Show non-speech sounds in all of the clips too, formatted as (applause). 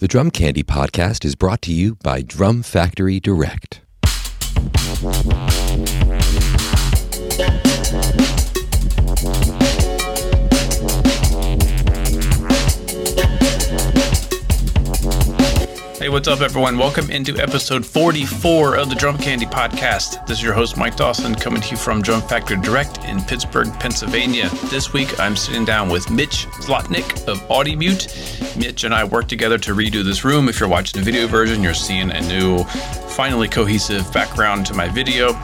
The Drum Candy podcast is brought to you by Drum Factory Direct. What's up, everyone? Welcome into episode 44 of the Drum Candy Podcast. This is your host, Mike Dawson, coming to you from Drum Factory Direct in Pittsburgh, Pennsylvania. This week, I'm sitting down with Mitch Zlotnick of Audimute. Mitch and I worked together to redo this room. If you're watching the video version, you're seeing a new, finally cohesive background to my video.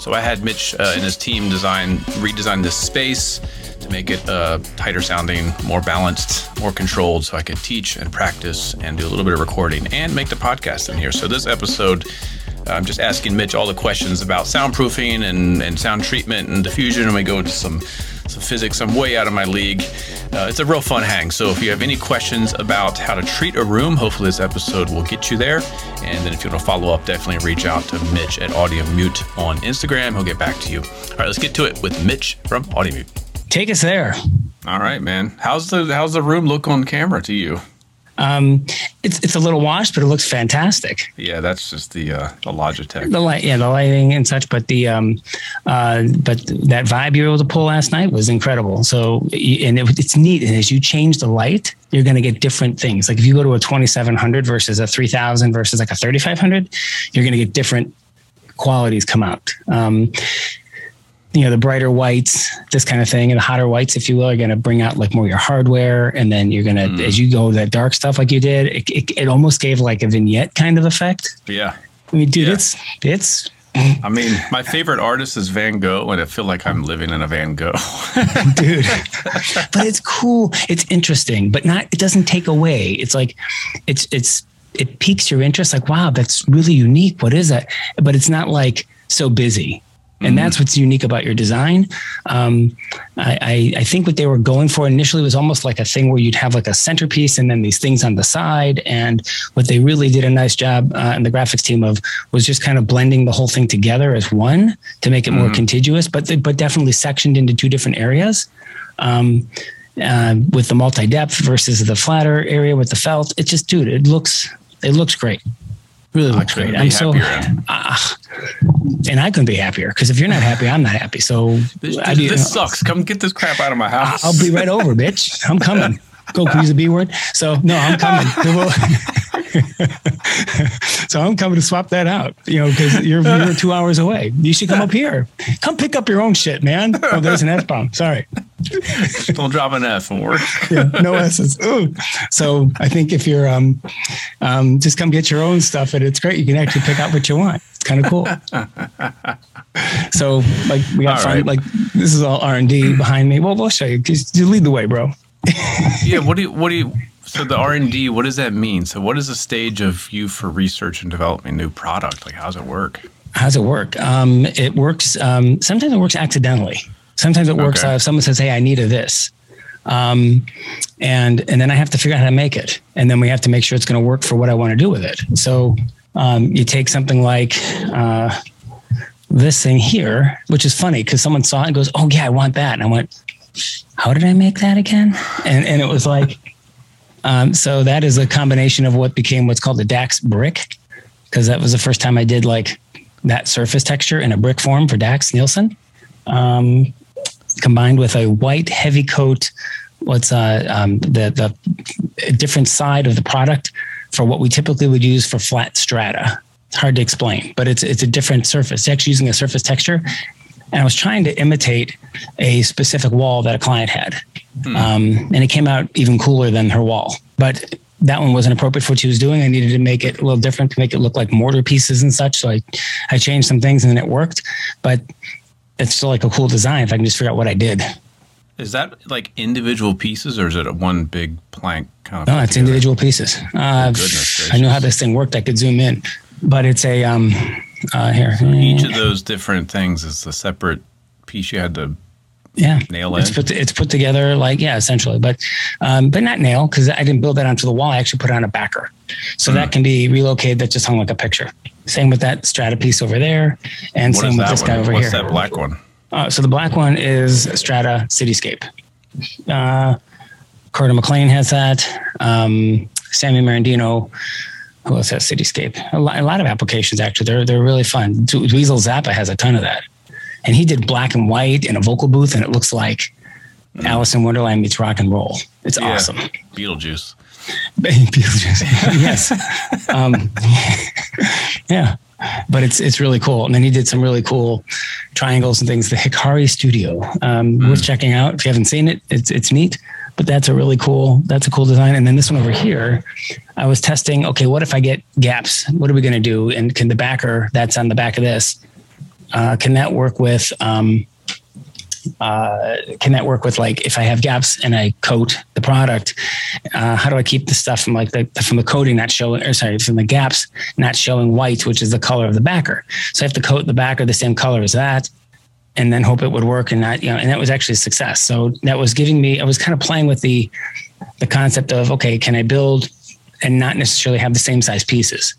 So I had Mitch uh, and his team design, redesign this space make it uh, tighter sounding, more balanced, more controlled, so I could teach and practice and do a little bit of recording and make the podcast in here. So this episode, I'm just asking Mitch all the questions about soundproofing and, and sound treatment and diffusion, and we go into some some physics. I'm way out of my league. Uh, it's a real fun hang. So if you have any questions about how to treat a room, hopefully this episode will get you there. And then if you want to follow up, definitely reach out to Mitch at Audimute on Instagram. He'll get back to you. All right, let's get to it with Mitch from Audimute. Take us there. All right, man. How's the how's the room look on camera to you? Um, it's it's a little washed, but it looks fantastic. Yeah, that's just the uh, the Logitech. The light, yeah, the lighting and such. But the um, uh, but that vibe you were able to pull last night was incredible. So and it, it's neat. And as you change the light, you're going to get different things. Like if you go to a 2700 versus a 3000 versus like a 3500, you're going to get different qualities come out. Um, you know the brighter whites this kind of thing and the hotter whites if you will are going to bring out like more your hardware and then you're going to mm. as you go that dark stuff like you did it, it, it, almost gave like a vignette kind of effect yeah i mean dude yeah. it's it's I mean, my favorite artist is Van Gogh, and I feel like I'm living in a Van Gogh, (laughs) (laughs) dude. But it's cool. It's interesting, but not. It doesn't take away. It's like, it's it's it piques your interest. Like, wow, that's really unique. What is that? But it's not like so busy and that's what's unique about your design. Um, I, I, think what they were going for initially was almost like a thing where you'd have like a centerpiece and then these things on the side. And what they really did a nice job uh, in the graphics team of was just kind of blending the whole thing together as one to make it more mm-hmm. contiguous, but but definitely sectioned into two different areas. Um, uh, with the multi depth versus the flatter area with the felt, it just dude, it looks it looks great. Really looks great. I'm so, uh, and I couldn't be happier because if you're not happy, I'm not happy. So this, this, this sucks. Come get this crap out of my house. I'll be right over, (laughs) bitch. I'm coming. Go use the B word. So no, I'm coming. (laughs) (laughs) so I'm coming to swap that out. You know, because you're you're two hours away. You should come up here. Come pick up your own shit, man. Oh, there's an S bomb. Sorry. Don't drop an F and work. (laughs) yeah, no S's. Ooh. So I think if you're um, um, just come get your own stuff, and it's great. You can actually pick out what you want. It's kind of cool. (laughs) so like we got fun. Right. Like this is all R and D behind me. Well, we'll show you. Just lead the way, bro. yeah. What do you? What do you? So the R and D, what does that mean? So what is the stage of you for research and developing new product? Like, how does it work? how does it work? Um, it works. Um, sometimes it works accidentally. Sometimes it works. Okay. Uh, if someone says, "Hey, I need a this," um, and and then I have to figure out how to make it, and then we have to make sure it's going to work for what I want to do with it. So um, you take something like. Uh, this thing here, which is funny because someone saw it and goes, "Oh yeah, I want that," and I went, "How did I make that again?" And and it was like, um, so that is a combination of what became what's called the Dax brick, because that was the first time I did like that surface texture in a brick form for Daxx Nielsen um, combined with a white heavy coat. What's uh, um, the the different side of the product for what we typically would use for flat strata. It's hard to explain, but it's it's a different surface. It's actually using a surface texture, and I was trying to imitate a specific wall that a client had, hmm. um, and it came out even cooler than her wall. But that one wasn't appropriate for what she was doing. I needed to make it a little different to make it look like mortar pieces and such. So I, I changed some things and then it worked. But it's still like a cool design if I can just figure out what I did. Is that like individual pieces or is it a one big plank kind of? No, it's together? individual pieces. Uh, oh, I knew how this thing worked. I could zoom in, but it's a um, uh, here. So each of those different things is a separate piece you had to yeah nail in. It's put it's put together like yeah essentially, but um, but not nail because I didn't build that onto the wall. I actually put it on a backer, so mm. that can be relocated. That just hung like a picture. Same with that strata piece over there, and what same with this one? guy over What's here. What's that black one? Uh, so the black one is Strata Cityscape. Uh, Carter McLean has that. Um, Sammy Marandino. Who else has Cityscape? A lot, a lot of applications actually. They're they're really fun. Dweezil Zappa has a ton of that, and he did black and white in a vocal booth, and it looks like mm. Alice in Wonderland meets rock and roll. It's yeah. awesome. Beetlejuice. (laughs) Beetlejuice. (laughs) yes. um, (laughs) yeah but it's it's really cool. And then he did some really cool triangles and things. The Hikari Studio, um, mm. worth checking out if you haven't seen it. It's it's neat, but that's a really cool that's a cool design. And then this one over here, I was testing. Okay, what if I get gaps? What are we going to do? And can the backer that's on the back of this uh, can that work with um, uh, can that work with like if I have gaps and I coat the product? Uh, how do I keep the stuff from like the from the coating not showing, or sorry, from the gaps not showing white, which is the color of the backer? So I have to coat the backer the same color as that, and then hope it would work. And that you know, and that was actually a success. So that was giving me. I was kind of playing with the the concept of okay, can I build and not necessarily have the same size pieces?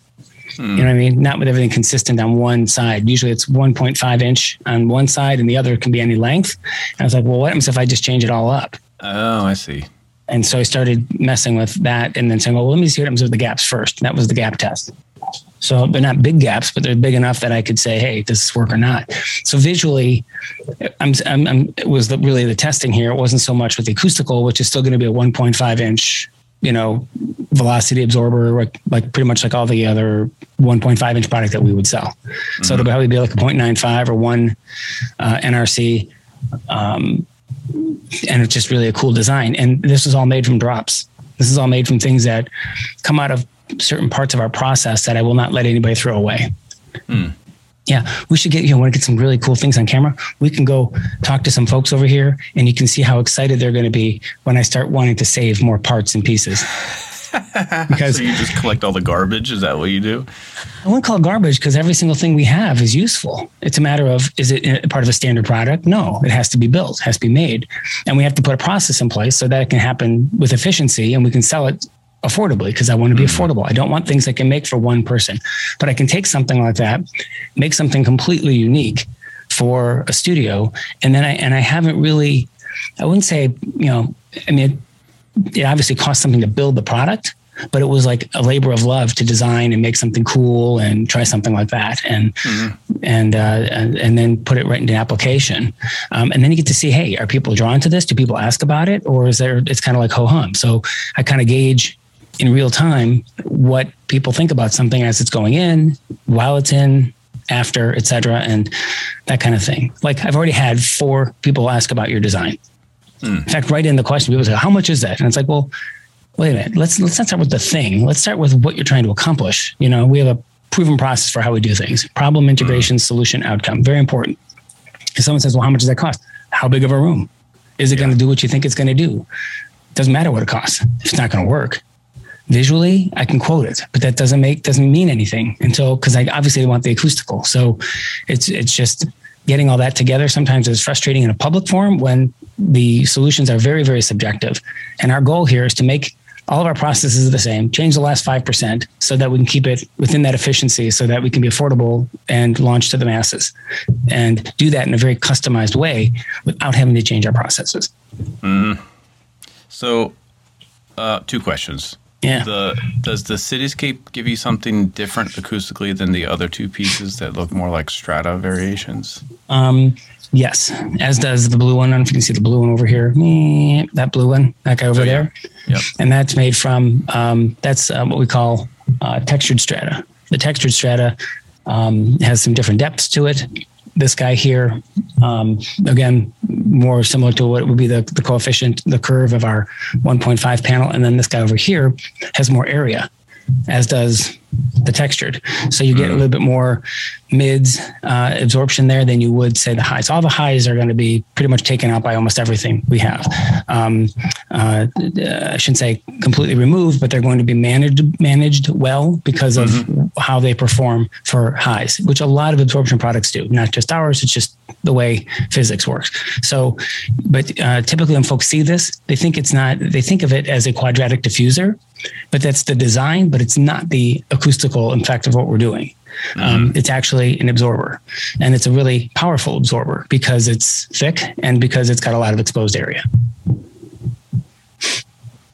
Hmm. You know what I mean? Not with everything consistent on one side. Usually it's 1.5 inch on one side and the other can be any length. And I was like, well, what happens if I just change it all up? Oh, I see. And so I started messing with that and then saying, well, let me see what happens with the gaps first. And that was the gap test. So they're not big gaps, but they're big enough that I could say, "Hey, does this work or not?" So visually, I'm, I'm, I'm it was the, really the testing here. It wasn't so much with the acoustical, which is still going to be a 1.5 inch you know, velocity absorber, like, like pretty much like all the other 1.5 inch product that we would sell. Mm-hmm. So it'll probably be like a 0.95 or one uh, NRC. Um, and it's just really a cool design. And this is all made from drops. This is all made from things that come out of certain parts of our process that I will not let anybody throw away. Mm yeah, we should get, you know, want to get some really cool things on camera. We can go talk to some folks over here and you can see how excited they're going to be when I start wanting to save more parts and pieces. because (laughs) so you just collect all the garbage. Is that what you do? I wouldn't call it garbage because every single thing we have is useful. It's a matter of is it part of a standard product? No, it has to be built, has to be made, and we have to put a process in place so that it can happen with efficiency and we can sell it affordably because I want to be mm-hmm. affordable. I don't want things I can make for one person, but I can take something like that, make something completely unique for a studio, and then I and I haven't really, I wouldn't say you know, I mean, it, it obviously costs something to build the product, but it was like a labor of love to design and make something cool and try something like that and mm-hmm. and, uh, and, and then put it right into application um, and then you get to see hey are people drawn to this do people ask about it or is there it's kind of like ho hum so i kind of gauge in real time what people think about something as it's going in, while it's in, after, etc., and that kind of thing. Like I've already had four people ask about your design. Mm. In fact, right in the question, people say, "How much is that?" And it's like, well, wait a minute. Let's let's not start with the thing. Let's start with what you're trying to accomplish. You know, we have a proven process for how we do things: problem, integration, mm. solution, outcome. Very important. If someone says, "Well, how much does that cost?" How big of a room? Is it yeah. going to do what you think it's going to do? Doesn't matter what it costs. If it's not going to work, visually i can quote it but that doesn't make doesn't mean anything until because i obviously want the acoustical. So it's it's just getting all that together sometimes is frustrating in a public forum when the solutions are very very subjective. And our goal here is to make all of our processes the same change the last 5% so that we can keep it within that efficiency so that we can be affordable and launch to the masses and do that in a very customized way without having to change our processes. Mm. so uh, two questions yeah. The does the cityscape give you something different acoustically than the other two pieces that look more like strata variations? Um, yes, as does the blue one. I don't know if you can see the blue one over here. That blue one, that guy over oh, yeah. there. Yep. And that's made from um, that's uh, what we call uh, textured strata. The textured strata um, has some different depths to it this guy here, um, again, more similar to what would be the, the coefficient, the curve of our 1.5 panel. And then this guy over here has more area, as does the textured. So you get a mm. little bit more mids uh, absorption there than you would say the highs. All the highs are going to be pretty much taken out by almost everything we have. Um, uh, I shouldn't say completely removed, but they're going to be managed managed well because of mm-hmm. how they perform for highs, which a lot of absorption products do. Not just ours; it's just the way physics works. So, but uh, typically when folks see this, they think it's not. They think of it as a quadratic diffuser, but that's the design, but it's not the acoustical effect of what we're doing. Mm-hmm. Um, it's actually an absorber, and it's a really powerful absorber because it's thick and because it's got a lot of exposed area.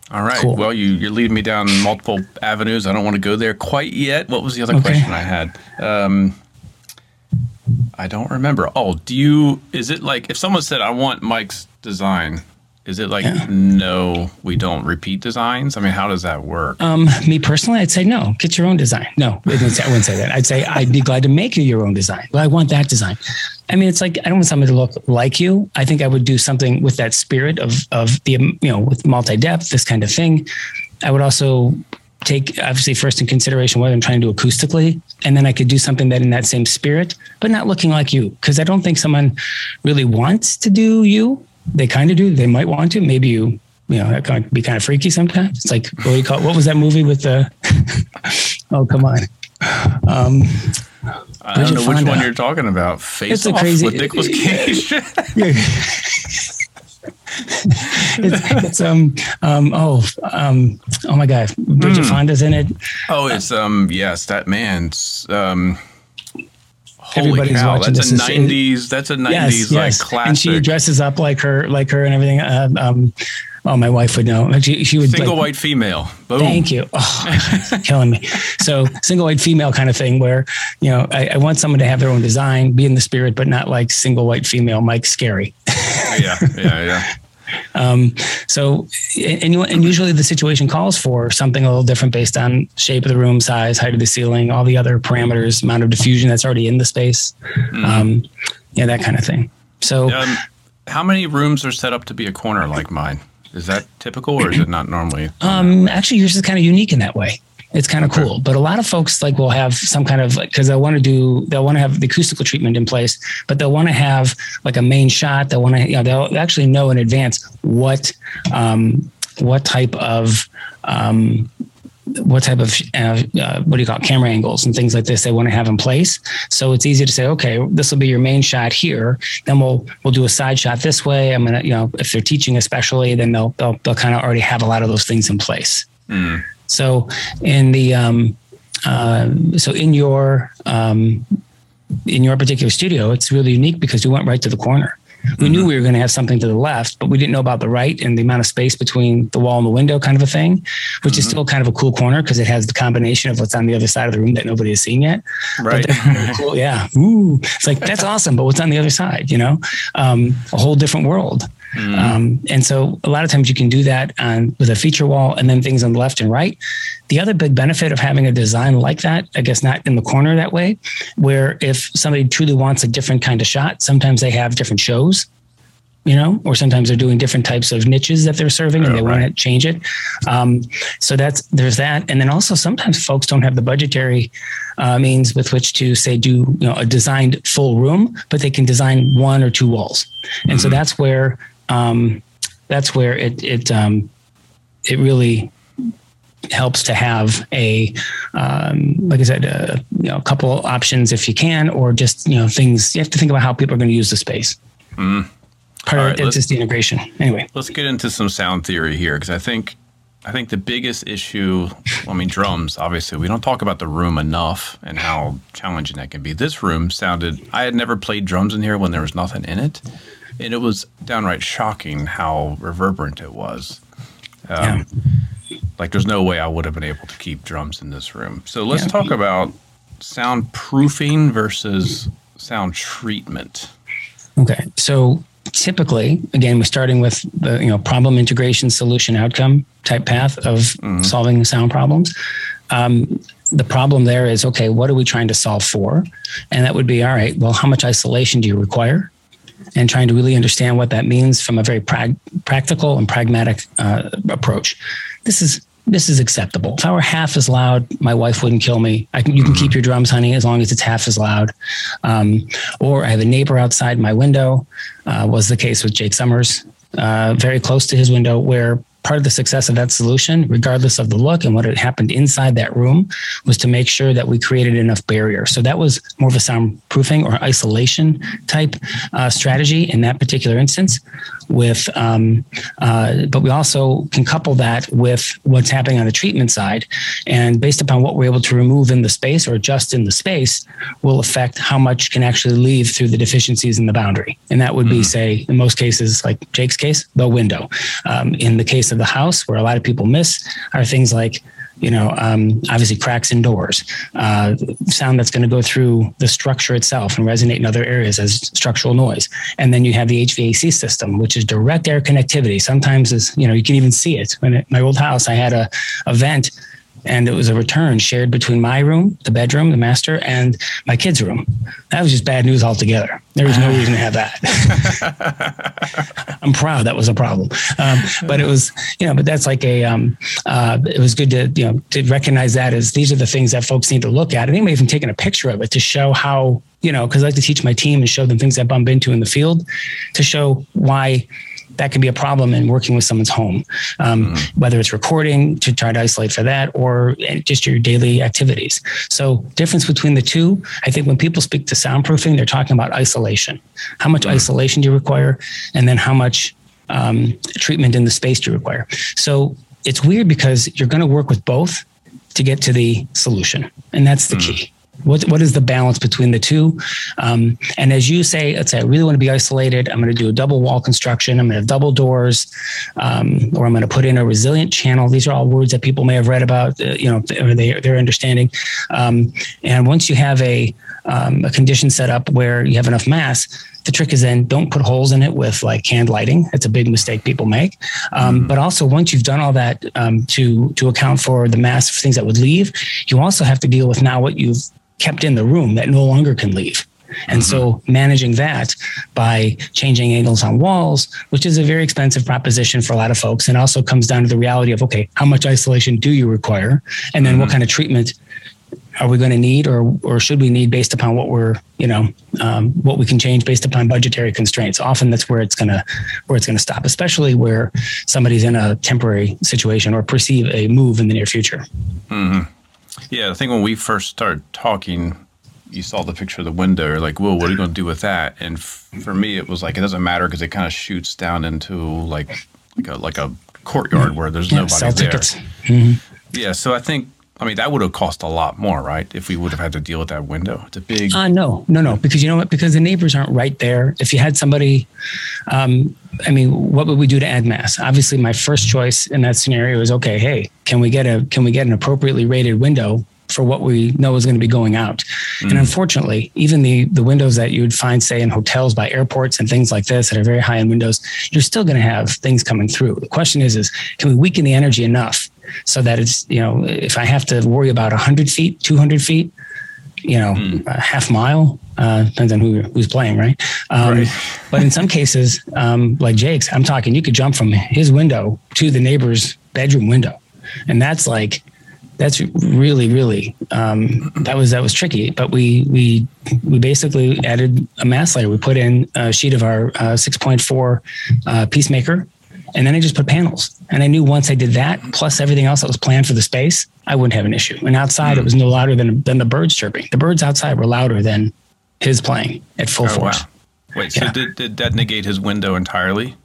All right. Cool. Well, you, you're leading me down multiple avenues. I don't want to go there quite yet. What was the other okay. question I had? Um, I don't remember. Oh, do you? Is it like if someone said, "I want Mike's design"? Is it like yeah. no, we don't repeat designs? I mean, how does that work? Um, me personally, I'd say no. Get your own design. No, I wouldn't, say, I wouldn't say that. I'd say I'd be glad to make you your own design. But I want that design. I mean, it's like I don't want somebody to look like you. I think I would do something with that spirit of of the you know with multi depth, this kind of thing. I would also take obviously first in consideration what I'm trying to do acoustically, and then I could do something that in that same spirit, but not looking like you, because I don't think someone really wants to do you they kind of do. They might want to. Maybe you, you know, that can be kind of freaky sometimes. It's like what do you call? What was that movie with the? (laughs) oh come on. Um, I don't know which one you're talking about. Face it's off a crazy, with Nicolas (laughs) Cage. it's, it's, um um oh um oh my god Bridget mm. Fonda's in it. Oh, it's um yes that man's um Holy everybody's cow, watching that's this. A 90s, that's a 90s yes, like yes. classic. And she dresses up like her, like her and everything. Uh, um, oh, my wife would know. She, she would single like, white female. Boom. Thank you. Oh, killing me. So single white female kind of thing where, you know, I, I, want someone to have their own design, be in the spirit, but not like single white female Mike Scary. yeah. Yeah. Yeah. Um, so, and, and usually the situation calls for something a little different based on shape of the room, size, height of the ceiling, all the other parameters, amount of diffusion that's already in the space. Mm. Um, yeah, that kind of thing. So, um, how many rooms are set up to be a corner like mine? Is that typical or is it not normally? Um, actually, yours is kind of unique in that way. It's kind of okay. cool. But a lot of folks like will have some kind of like because they'll want to do they'll want to have the acoustical treatment in place, but they'll want to have like a main shot. They'll want to you know they'll actually know in advance what um, what type of um, what type of uh, uh, what do you call it, camera angles and things like this they want to have in place. So it's easy to say, okay, this will be your main shot here. Then we'll we'll do a side shot this way. I'm gonna, you know, if they're teaching especially, then they'll they'll they'll kind of already have a lot of those things in place. Mm. So in the um, uh, so in your um, in your particular studio, it's really unique because we went right to the corner. We mm-hmm. knew we were going to have something to the left, but we didn't know about the right and the amount of space between the wall and the window, kind of a thing, which mm-hmm. is still kind of a cool corner because it has the combination of what's on the other side of the room that nobody has seen yet. Right. cool. Yeah. Ooh. It's like, that's (laughs) awesome. But what's on the other side, you know, um, a whole different world. Mm. Um, and so a lot of times you can do that on, with a feature wall and then things on the left and right. The other big benefit of having a design like that, I guess not in the corner that way, where if somebody truly wants a different kind of shot, sometimes they have different shows you know, or sometimes they're doing different types of niches that they're serving and they right. want to change it. Um, so that's there's that, and then also sometimes folks don't have the budgetary uh, means with which to say do you know a designed full room, but they can design one or two walls, and mm-hmm. so that's where um, that's where it it um, it really helps to have a um, like I said, uh, you know, a couple options if you can, or just you know things you have to think about how people are going to use the space. Mm. Part All of right, just the integration. Anyway, let's get into some sound theory here because I think I think the biggest issue, I mean, drums, obviously, we don't talk about the room enough and how challenging that can be. This room sounded, I had never played drums in here when there was nothing in it and it was downright shocking how reverberant it was. Um, yeah. Like, there's no way I would have been able to keep drums in this room. So let's yeah. talk about soundproofing versus sound treatment. Okay, so typically, again, we're starting with the you know problem integration solution outcome type path of mm-hmm. solving sound problems. Um, the problem there is okay, what are we trying to solve for? And that would be all right. Well, how much isolation do you require? And trying to really understand what that means from a very prag- practical and pragmatic uh, approach. This is this is acceptable. If I were half as loud, my wife wouldn't kill me. Can, you can keep your drums, honey, as long as it's half as loud. Um, or I have a neighbor outside my window. Uh, was the case with Jake Summers, uh, very close to his window, where part of the success of that solution, regardless of the look and what had happened inside that room, was to make sure that we created enough barrier. So that was more of a soundproofing or isolation type uh, strategy in that particular instance. With, um, uh, but we also can couple that with what's happening on the treatment side. And based upon what we're able to remove in the space or adjust in the space, will affect how much can actually leave through the deficiencies in the boundary. And that would be, mm-hmm. say, in most cases, like Jake's case, the window. Um, in the case of the house, where a lot of people miss, are things like you know, um, obviously cracks in doors, uh, sound that's going to go through the structure itself and resonate in other areas as structural noise. And then you have the HVAC system, which is direct air connectivity. Sometimes is you know you can even see it. When at my old house, I had a, a vent and it was a return shared between my room, the bedroom, the master, and my kids' room. That was just bad news altogether. There was no reason to have that. (laughs) I'm proud that was a problem, um, but it was you know, but that's like a um, uh, it was good to you know to recognize that as these are the things that folks need to look at. I think even taking a picture of it to show how you know because I like to teach my team and show them things I bump into in the field to show why that can be a problem in working with someone's home, um, mm-hmm. whether it's recording to try to isolate for that or just your daily activities. So, difference between the two, I think when people speak to soundproofing, they're talking about isolation. How much mm-hmm. isolation do you require? And then how much um, treatment in the space do you require? So, it's weird because you're going to work with both to get to the solution. And that's the mm-hmm. key. What, what is the balance between the two? Um, and as you say, let's say I really want to be isolated. I'm going to do a double wall construction. I'm going to have double doors, um, or I'm going to put in a resilient channel. These are all words that people may have read about, uh, you know, or they, they're understanding. Um, and once you have a, um, a condition set up where you have enough mass, the trick is then don't put holes in it with like canned lighting. It's a big mistake people make. Um, mm. But also, once you've done all that um, to to account for the mass of things that would leave, you also have to deal with now what you've kept in the room that no longer can leave. And mm-hmm. so managing that by changing angles on walls, which is a very expensive proposition for a lot of folks, and also comes down to the reality of okay, how much isolation do you require? And then mm-hmm. what kind of treatment are we going to need or or should we need based upon what we're you know um, what we can change based upon budgetary constraints often that's where it's going to where it's going to stop especially where somebody's in a temporary situation or perceive a move in the near future mm-hmm. Yeah, I think when we first started talking, you saw the picture of the window. You're like, "Well, what are you going to do with that?" And f- for me, it was like it doesn't matter because it kind of shoots down into like like a like a courtyard where there's yeah, nobody there. Mm-hmm. Yeah, so I think I mean, that would have cost a lot more, right? If we would have had to deal with that window. It's a big. Uh, no, no, no. Because you know what? Because the neighbors aren't right there. If you had somebody, um, I mean, what would we do to add mass? Obviously, my first choice in that scenario is okay. Hey, can we get a can we get an appropriately rated window for what we know is going to be going out. Mm. And unfortunately, even the the windows that you would find, say, in hotels by airports and things like this that are very high end windows, you're still going to have things coming through. The question is, is can we weaken the energy enough so that it's you know if I have to worry about 100 feet, 200 feet, you know, mm. a half mile. Uh, depends on who who's playing, right? Um, right. (laughs) but in some cases, um, like Jake's, I'm talking, you could jump from his window to the neighbor's bedroom window, and that's like that's really really um, that was that was tricky but we we we basically added a mass layer we put in a sheet of our uh, 6.4 uh, peacemaker and then i just put panels and i knew once i did that plus everything else that was planned for the space i wouldn't have an issue and outside mm. it was no louder than than the birds chirping the birds outside were louder than his playing at full oh, force wow. wait so did, did that negate his window entirely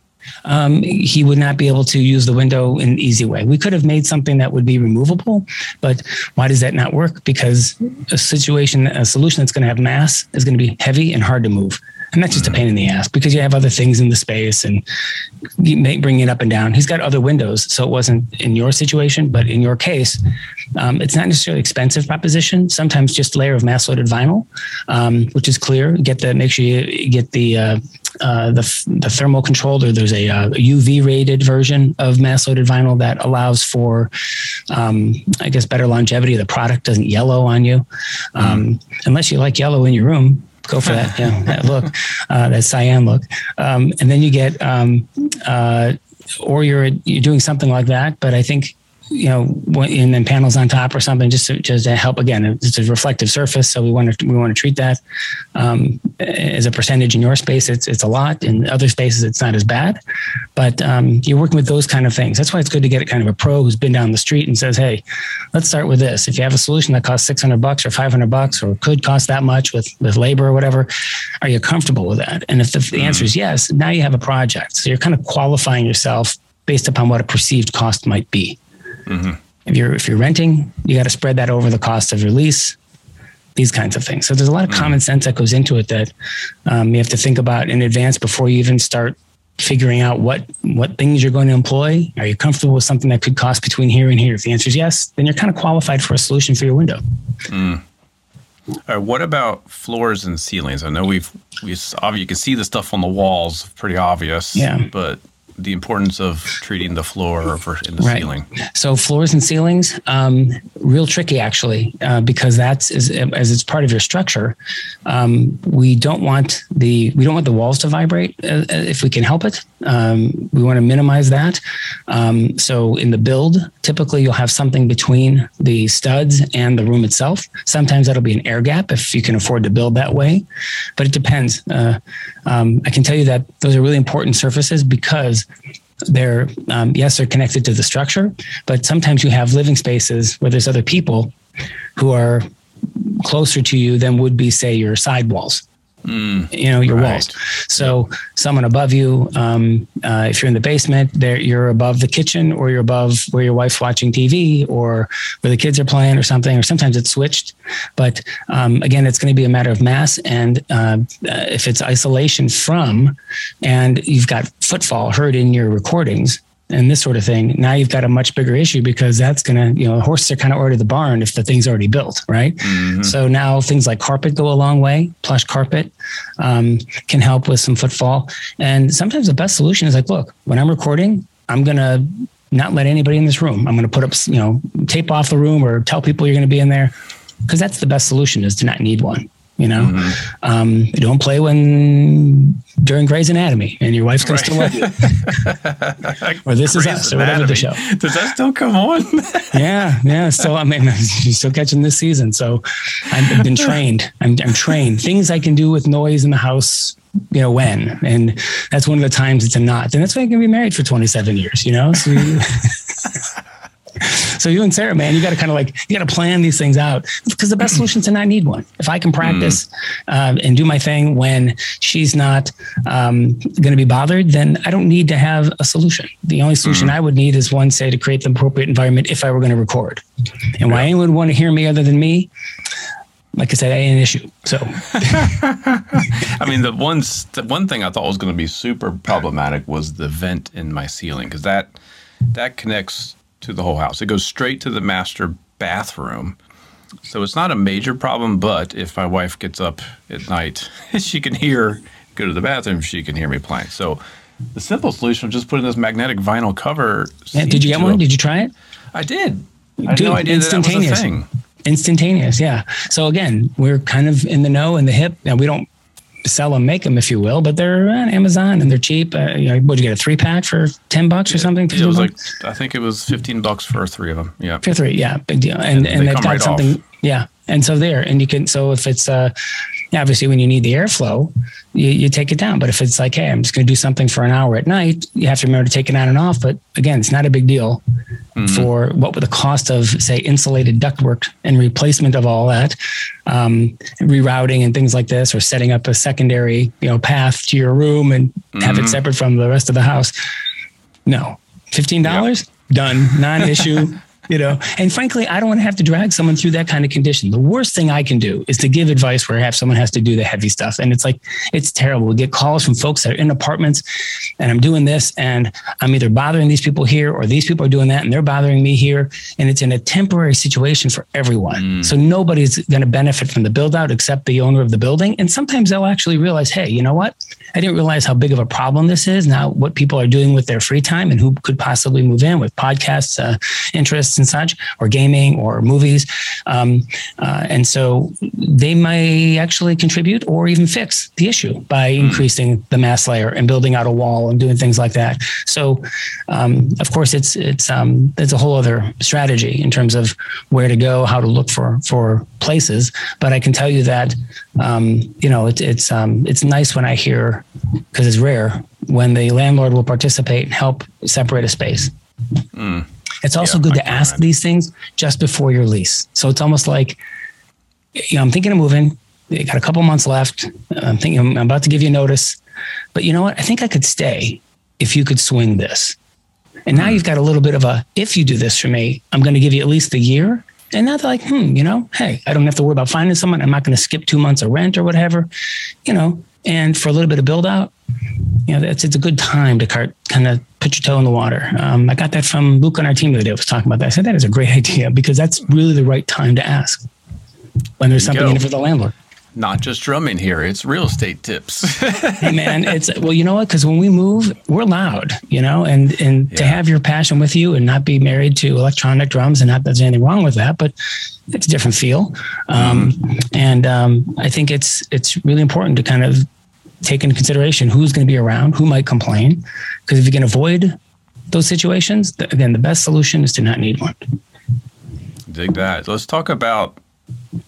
um, he would not be able to use the window in an easy way. We could have made something that would be removable, but why does that not work? Because a situation, a solution that's going to have mass is going to be heavy and hard to move. And that's just a pain in the ass because you have other things in the space and you may bring it up and down. He's got other windows, so it wasn't in your situation, but in your case, um, it's not necessarily expensive proposition. Sometimes just layer of mass loaded vinyl, um, which is clear. Get the make sure you get the uh, uh, the, the thermal controlled, or there's a, uh, UV rated version of mass loaded vinyl that allows for, um, I guess, better longevity. The product doesn't yellow on you, um, mm. unless you like yellow in your room. Go for that, yeah, that look, uh, that cyan look, um, and then you get, um, uh, or you're you're doing something like that. But I think you know, and then panels on top or something, just to, just to help. Again, it's a reflective surface, so we want to we want to treat that um, as a percentage in your space. It's it's a lot. In other spaces, it's not as bad, but um, you're working with those kind of things. That's why it's good to get a kind of a pro who's been down the street and says, "Hey, let's start with this. If you have a solution that costs 600 bucks or 500 bucks or could cost that much with with labor or whatever, are you comfortable with that?" And if the, the answer is yes, now you have a project. So you're kind of qualifying yourself based upon what a perceived cost might be. Mm-hmm. If you're if you're renting, you got to spread that over the cost of your lease. These kinds of things. So there's a lot of mm-hmm. common sense that goes into it that um, you have to think about in advance before you even start figuring out what what things you're going to employ. Are you comfortable with something that could cost between here and here? If the answer is yes, then you're kind of qualified for a solution for your window. Mm. what about floors and ceilings? I know we've we you can see the stuff on the walls, pretty obvious. Yeah. But the importance of treating the floor or in the right. ceiling. So floors and ceilings, um, real tricky actually, uh, because that's as, as it's part of your structure. Um, we don't want the we don't want the walls to vibrate uh, uh if we can help it. Um, we want to minimize that. Um, so in the build, typically you'll have something between the studs and the room itself. Sometimes that'll be an air gap if you can afford to build that way, but it depends. Uh, um, I can tell you that those are really important surfaces because they're um, yes they're connected to the structure but sometimes you have living spaces where there's other people who are closer to you than would be say your sidewalls Mm, you know your right. walls. So someone above you, um, uh, if you're in the basement, there you're above the kitchen, or you're above where your wife's watching TV, or where the kids are playing, or something. Or sometimes it's switched. But um, again, it's going to be a matter of mass, and uh, if it's isolation from, and you've got footfall heard in your recordings, and this sort of thing. Now you've got a much bigger issue because that's going to, you know, horses are kind of already the barn if the thing's already built, right? Mm-hmm. So now things like carpet go a long way. Plush carpet um, can help with some footfall. And sometimes the best solution is like, look, when I'm recording, I'm going to not let anybody in this room. I'm going to put up, you know, tape off the room or tell people you're going to be in there because that's the best solution is to not need one. You know, mm-hmm. um, don't play when during Grey's Anatomy, and your wife's gonna right. still love you. (laughs) or This Grey's Is Us, or whatever the show. Does that still come on? (laughs) yeah, yeah. Still, I mean, (laughs) you're still catching this season. So I've been trained. I'm, I'm trained. Things I can do with noise in the house you know when and that's one of the times it's a not and that's why i can be married for 27 years you know so so you and Sarah, man, you got to kind of like you got to plan these things out because the best solution is to not need one. If I can practice mm. uh, and do my thing when she's not um, going to be bothered, then I don't need to have a solution. The only solution mm. I would need is one, say, to create the appropriate environment if I were going to record. And why anyone would want to hear me other than me? like I said, ain't an issue. So, (laughs) I mean, the one the one thing I thought was going to be super problematic was the vent in my ceiling because that that connects to the whole house. It goes straight to the master bathroom. So it's not a major problem, but if my wife gets up at night, (laughs) she can hear, go to the bathroom, she can hear me playing. So the simple solution was just putting this magnetic vinyl cover. Yeah, did you get one? Did you try it? I did. I had no idea that, that thing. Instantaneous, yeah. So again, we're kind of in the know and the hip, and we don't sell them, make them, if you will, but they're on Amazon and they're cheap. Uh, you know, would you get a three pack for 10 bucks or something? It was bucks? like, I think it was 15 bucks for three of them. Yeah. For three. Yeah. Big deal. And, and, and they have got right something. Off. Yeah. And so there, and you can, so if it's, uh, obviously when you need the airflow, you, you take it down. But if it's like, hey, I'm just going to do something for an hour at night, you have to remember to take it on and off. But again, it's not a big deal mm-hmm. for what would the cost of, say, insulated ductwork and replacement of all that, um, rerouting and things like this, or setting up a secondary, you know, path to your room and mm-hmm. have it mm-hmm. separate from the rest of the house. No, fifteen dollars, yep. done, non-issue. (laughs) you know? And frankly i don't want to have to drag someone through that kind of condition. The worst thing i can do is to give advice where I have someone has to do the heavy stuff and it's like it's terrible. We get calls from folks that are in apartments and i'm doing this and i'm either bothering these people here or these people are doing that and they're bothering me here and it's in a temporary situation for everyone. Mm. so nobody's going to benefit from the build out except the owner of the building and sometimes they'll actually realize hey you know what I didn't realize how big of a problem this is. Now, what people are doing with their free time and who could possibly move in with podcasts, uh, interests, and such, or gaming or movies. Um, uh, and so they may actually contribute or even fix the issue by hmm. increasing the mass layer and building out a wall and doing things like that. So, um, of course, it's it's um, it's a whole other strategy in terms of where to go, how to look for for places. But I can tell you that um, you know it's it's um, it's nice when I hear because it's rare when the landlord will participate and help separate a space. Mm. It's also yeah, good to ask these things just before your lease. So it's almost like, you know, I'm thinking of moving. Got a couple months left. I'm thinking I'm about to give you notice, but you know what? I think I could stay if you could swing this. And now hmm. you've got a little bit of a, if you do this for me, I'm going to give you at least a year. And now they're like, hmm, you know, hey, I don't have to worry about finding someone. I'm not going to skip two months of rent or whatever, you know. And for a little bit of build out, you know, it's, it's a good time to kind of put your toe in the water. Um, I got that from Luke on our team the other day. I was talking about that. I said that is a great (laughs) idea because that's really the right time to ask when there's something in it for the landlord not just drumming here it's real estate tips. (laughs) Hey man it's well you know what? Because when we move we're loud you know and and yeah. to have your passion with you and not be married to electronic drums and not that there's anything wrong with that but it's a different feel. Um, mm-hmm. and um, i think it's it's really important to kind of take into consideration who's going to be around who might complain. Because if you can avoid those situations again the best solution is to not need one. Dig that. Let's talk about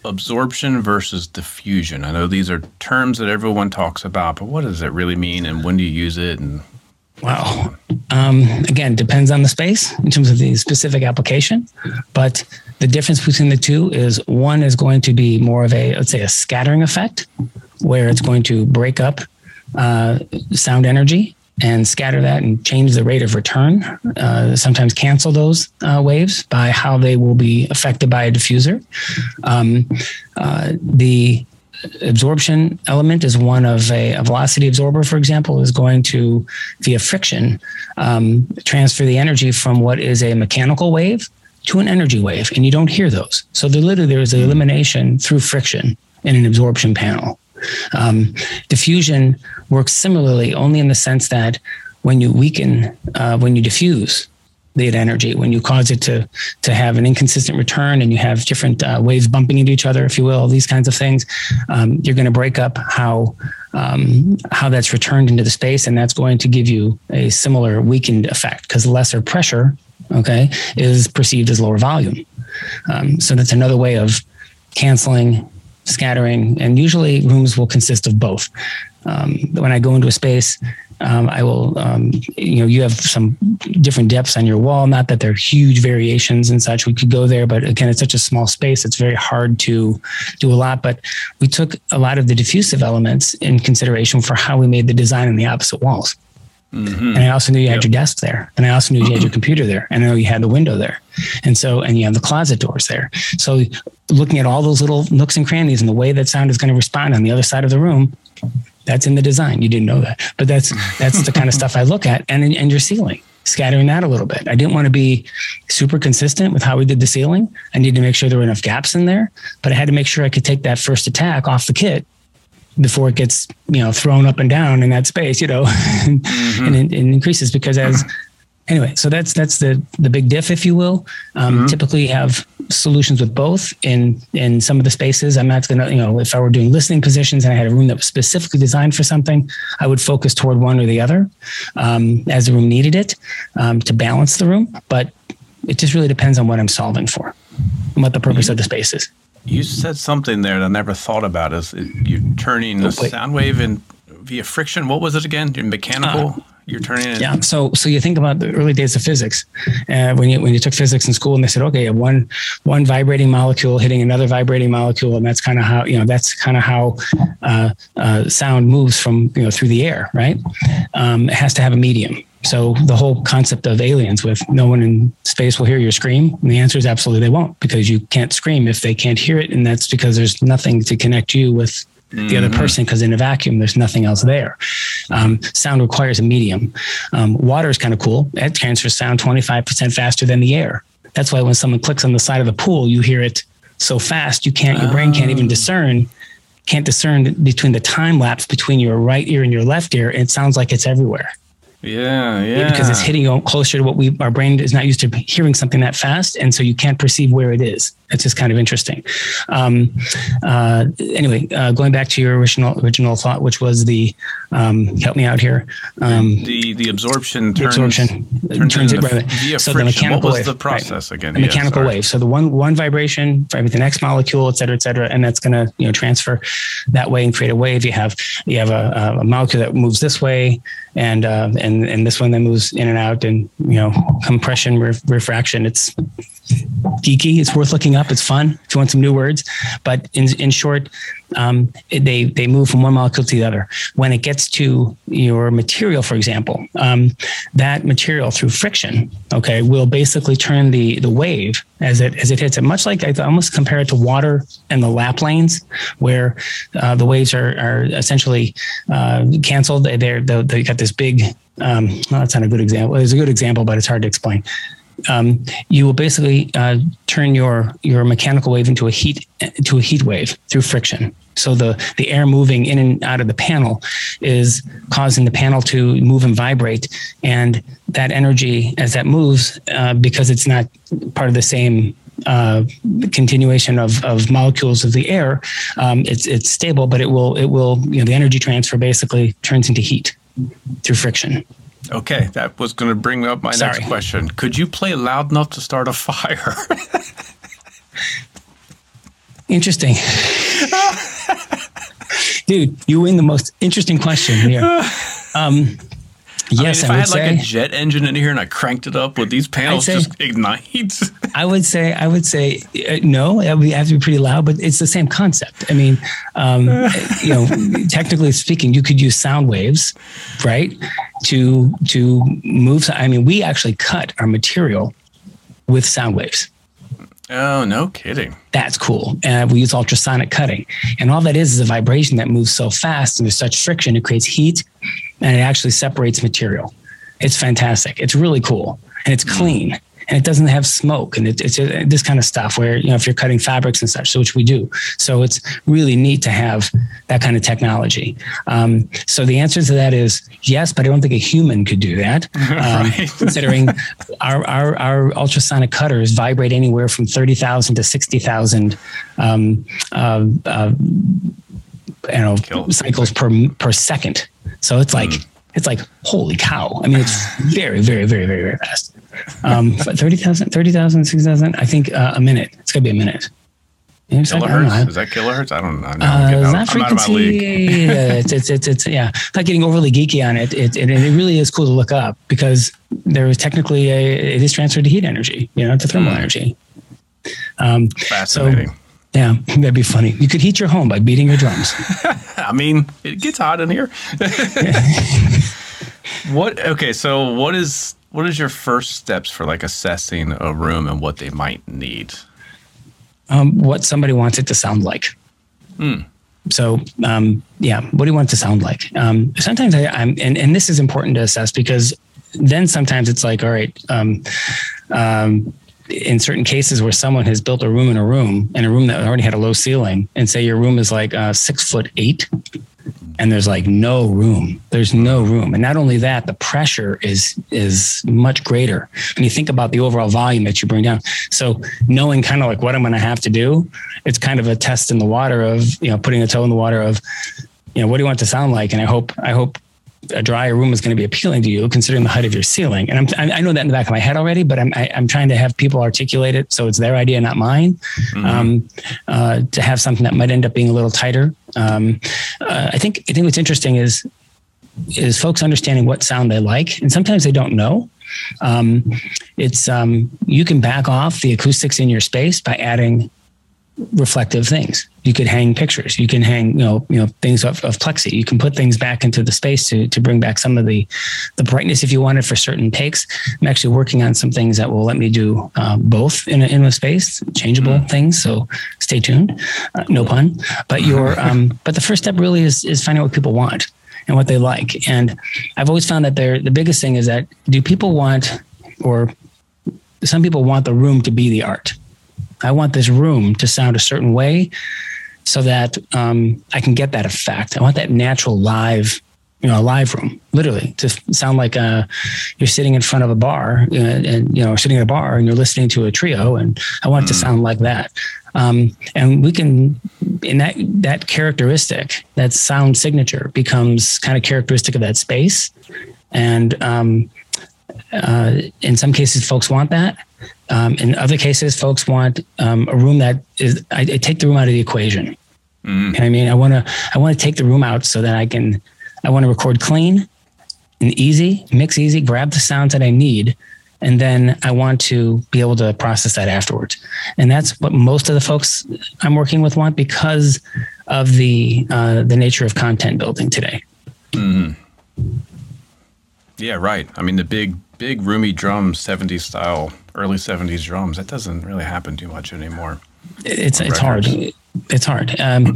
absorption versus diffusion. I know these are terms that everyone talks about, but what does it really mean and when do you use it? And Wow. Um, again, depends on the space in terms of the specific application, but the difference between the two is one is going to be more of a, let's say, a scattering effect, where it's going to break up uh, sound energy and scatter that and change the rate of return. Uh, sometimes cancel those uh, waves by how they will be affected by a diffuser. Um, uh, the absorption element is one of a, a, velocity absorber, for example, is going to, via friction, um, transfer the energy from what is a mechanical wave to an energy wave, and you don't hear those. So literally there is an elimination through friction in an absorption panel. Um, diffusion works similarly, only in the sense that when you weaken, uh, when you diffuse the energy, when you cause it to to have an inconsistent return, and you have different uh, waves bumping into each other, if you will, these kinds of things, um, you're going to break up how um, how that's returned into the space, and that's going to give you a similar weakened effect because lesser pressure, okay, is perceived as lower volume. Um, so that's another way of canceling scattering, and usually rooms will consist of both. Um, when I go into a space, um, I will, um, you know, you have some different depths on your wall. Not that there are huge variations and such. We could go there, but again, it's such a small space. It's very hard to do a lot. But we took a lot of the diffusive elements in consideration for how we made the design in the opposite walls. Mm-hmm. And I also knew you had yep. your desk there. And I also knew you had your (clears throat) computer there. And I know you had the window there. And so, and you have the closet doors there. So looking at all those little nooks and crannies and the way that sound is going to respond on the other side of the room, that's in the design. You didn't know that, but that's, that's the kind of (laughs) stuff I look at and, and your ceiling scattering that a little bit. I didn't want to be super consistent with how we did the ceiling. I needed to make sure there were enough gaps in there, but I had to make sure I could take that first attack off the kit before it gets you know thrown up and down in that space you know (laughs) mm-hmm. and it, it, increases because as anyway so that's that's the the big diff if you will um, mm-hmm. typically have solutions with both in in some of the spaces i'm not gonna you know if i were doing listening positions and i had a room that was specifically designed for something i would focus toward one or the other um, as the room needed it um, to balance the room but it just really depends on what i'm solving for and what the purpose mm-hmm. of the space is you said something there that I never thought about. Is you're turning the oh, sound wave in via friction? What was it again? You're mechanical. Uh, you're turning it. Yeah. So so you think about the early days of physics, uh, when you when you took physics in school, and they said, okay, one one vibrating molecule hitting another vibrating molecule, and that's kind of how you know that's kind of how uh, uh, sound moves from you know through the air, right? Um, it has to have a medium. So the whole concept of aliens with no one in space will hear your scream, and the answer is absolutely they won't because you can't scream if they can't hear it, and that's because there's nothing to connect you with the other mm-hmm. person because in a vacuum there's nothing else there. Um, sound requires a medium. Um, water is kind of cool; it transfers sound 25% faster than the air. That's why when someone clicks on the side of the pool, you hear it so fast you can't your brain can't even oh. discern can't discern between the time lapse between your right ear and your left ear. It sounds like it's everywhere. Yeah, yeah. Because it's hitting you closer to what we our brain is not used to hearing something that fast, and so you can't perceive where it is. It's just kind of interesting. Um, uh, anyway, uh, going back to your original original thought, which was the um, help me out here. Um, the the absorption turns, absorption turns, turns it right. via so friction. the mechanical what was wave, the process right. again? The mechanical wave. So the one one vibration for the next molecule, et cetera, et cetera, and that's going to you know transfer that way and create a wave. You have you have a, a molecule that moves this way, and uh, and and this one that moves in and out, and you know compression, ref- refraction. It's geeky. It's worth looking up. It's fun if you want some new words. But in in short, um, they they move from one molecule to the other. When it gets to your material, for example, um, that material through friction, okay, will basically turn the the wave as it as it hits it. Much like I almost compare it to water and the lap lanes, where uh, the waves are are essentially uh, canceled. They're they they got this big. Um, well, that's not a good example. It's a good example, but it's hard to explain um, you will basically uh, turn your your mechanical wave into a heat to a heat wave through friction. So the the air moving in and out of the panel is causing the panel to move and vibrate, and that energy as that moves, uh, because it's not part of the same uh, continuation of, of molecules of the air, um, it's it's stable, but it will it will you know the energy transfer basically turns into heat through friction. Okay, that was going to bring up my Sorry. next question. Could you play loud enough to start a fire? Interesting. Dude, you win the most interesting question here. Um, yes, I, I, mean, if I, would had say. like a jet engine in here and I cranked it up, would these panels say- just (laughs) ignite? I would say, I would say, uh, no. It would have to be pretty loud, but it's the same concept. I mean, um, you know, (laughs) technically speaking, you could use sound waves, right, to to move. I mean, we actually cut our material with sound waves. Oh, no kidding. That's cool. And we use ultrasonic cutting. And all that is is a vibration that moves so fast and there's such friction, it creates heat and it actually separates material. It's fantastic. It's really cool and it's hmm. clean and it doesn't have smoke and it, it's this kind of stuff where, you know, if you're cutting fabrics and such, so which we do. So it's really neat to have that kind of technology. Um, so the answer to that is yes, but I don't think a human could do that. (laughs) Um, considering our, our, our ultrasonic cutters vibrate anywhere from 30,000 to 60,000 um, uh, uh, you know, Kill- cycles per, per second. So it's like, it's like, holy cow. I mean, it's (laughs) very, very, very, very, very fast. Um, 30,000, 30,000, 60,000, I think uh, a minute. It's going to be a minute. You know, it's like, I don't know. Kilohertz? Is that kilohertz? I don't know. I'm, Uh, getting it's out, I'm out of my league. (laughs) frequency. uh, it's, it's, it's, it's, yeah, not getting overly geeky on it. It, it. it really is cool to look up because there is technically a, it is transferred to heat energy, you know, to thermal Hmm. energy. Um, Fascinating. yeah, (laughs) that'd be funny. You could heat your home by beating your drums. (laughs) I mean, it gets hot in here. what? Okay, so what is what is your first steps for like assessing a room and what they might need? um, what somebody wants it to sound like. So, um, yeah, what do you want it to sound like? Um, sometimes I, I'm, and, and this is important to assess because then sometimes it's like, all right, um, um, in certain cases where someone has built a room in a room in a room that already had a low ceiling and say your room is like uh, six foot eight and there's like no room. There's no room. And not only that the pressure is is much greater. When you think about the overall volume that you bring down. So knowing kind of like what i'm going to have to do it's kind of a test in the water of you know putting a toe in the water of you know what do you want to sound like? And i hope i hope a drier room is going to be appealing to you considering the height of your ceiling. And i'm i know that in the back of my head already but i'm I, i'm trying to have people articulate it so it's their idea not mine um, uh, to have something that might end up being a little tighter. Um, uh, i think i think what's interesting is is folks understanding what sound they like and sometimes they don't know. Um, it's um, you can back off the acoustics in your space by adding reflective things. You could hang pictures. You can hang, you know, you know, things of, of plexi. You can put things back into the space to to bring back some of the the brightness if you wanted for certain takes. I'm actually working on some things that will let me do uh, both in a, in a space, changeable things. So stay tuned. Uh, no pun. But your (laughs) um, but the first step really is is finding what people want and what they like. And I've always found that they're the biggest thing is that do people want or some people want the room to be the art. I want this room to sound a certain way so that um, I can get that effect. I want that natural live, you know, a live room, literally, to sound like uh, you're sitting in front of a bar uh, and, you know, sitting at a bar and you're listening to a trio. And I want it to mm. sound like that. Um, and we can, in that, that characteristic, that sound signature becomes kind of characteristic of that space. And um, uh, in some cases, folks want that. Um, in other cases, folks want um, a room that is. I, I, take the room out of the equation. Mm. I mean, I want to. I want to take the room out so that I can. I want to record clean and easy, mix easy, grab the sounds that I need, and then I want to be able to process that afterwards. And that's what most of the folks I'm working with want because of the uh, the nature of content building today. Mm. Yeah, right. I mean, the big, big roomy drum, 70s style, early 70s drums, that doesn't really happen too much anymore. It's it's hard. It's hard. Um,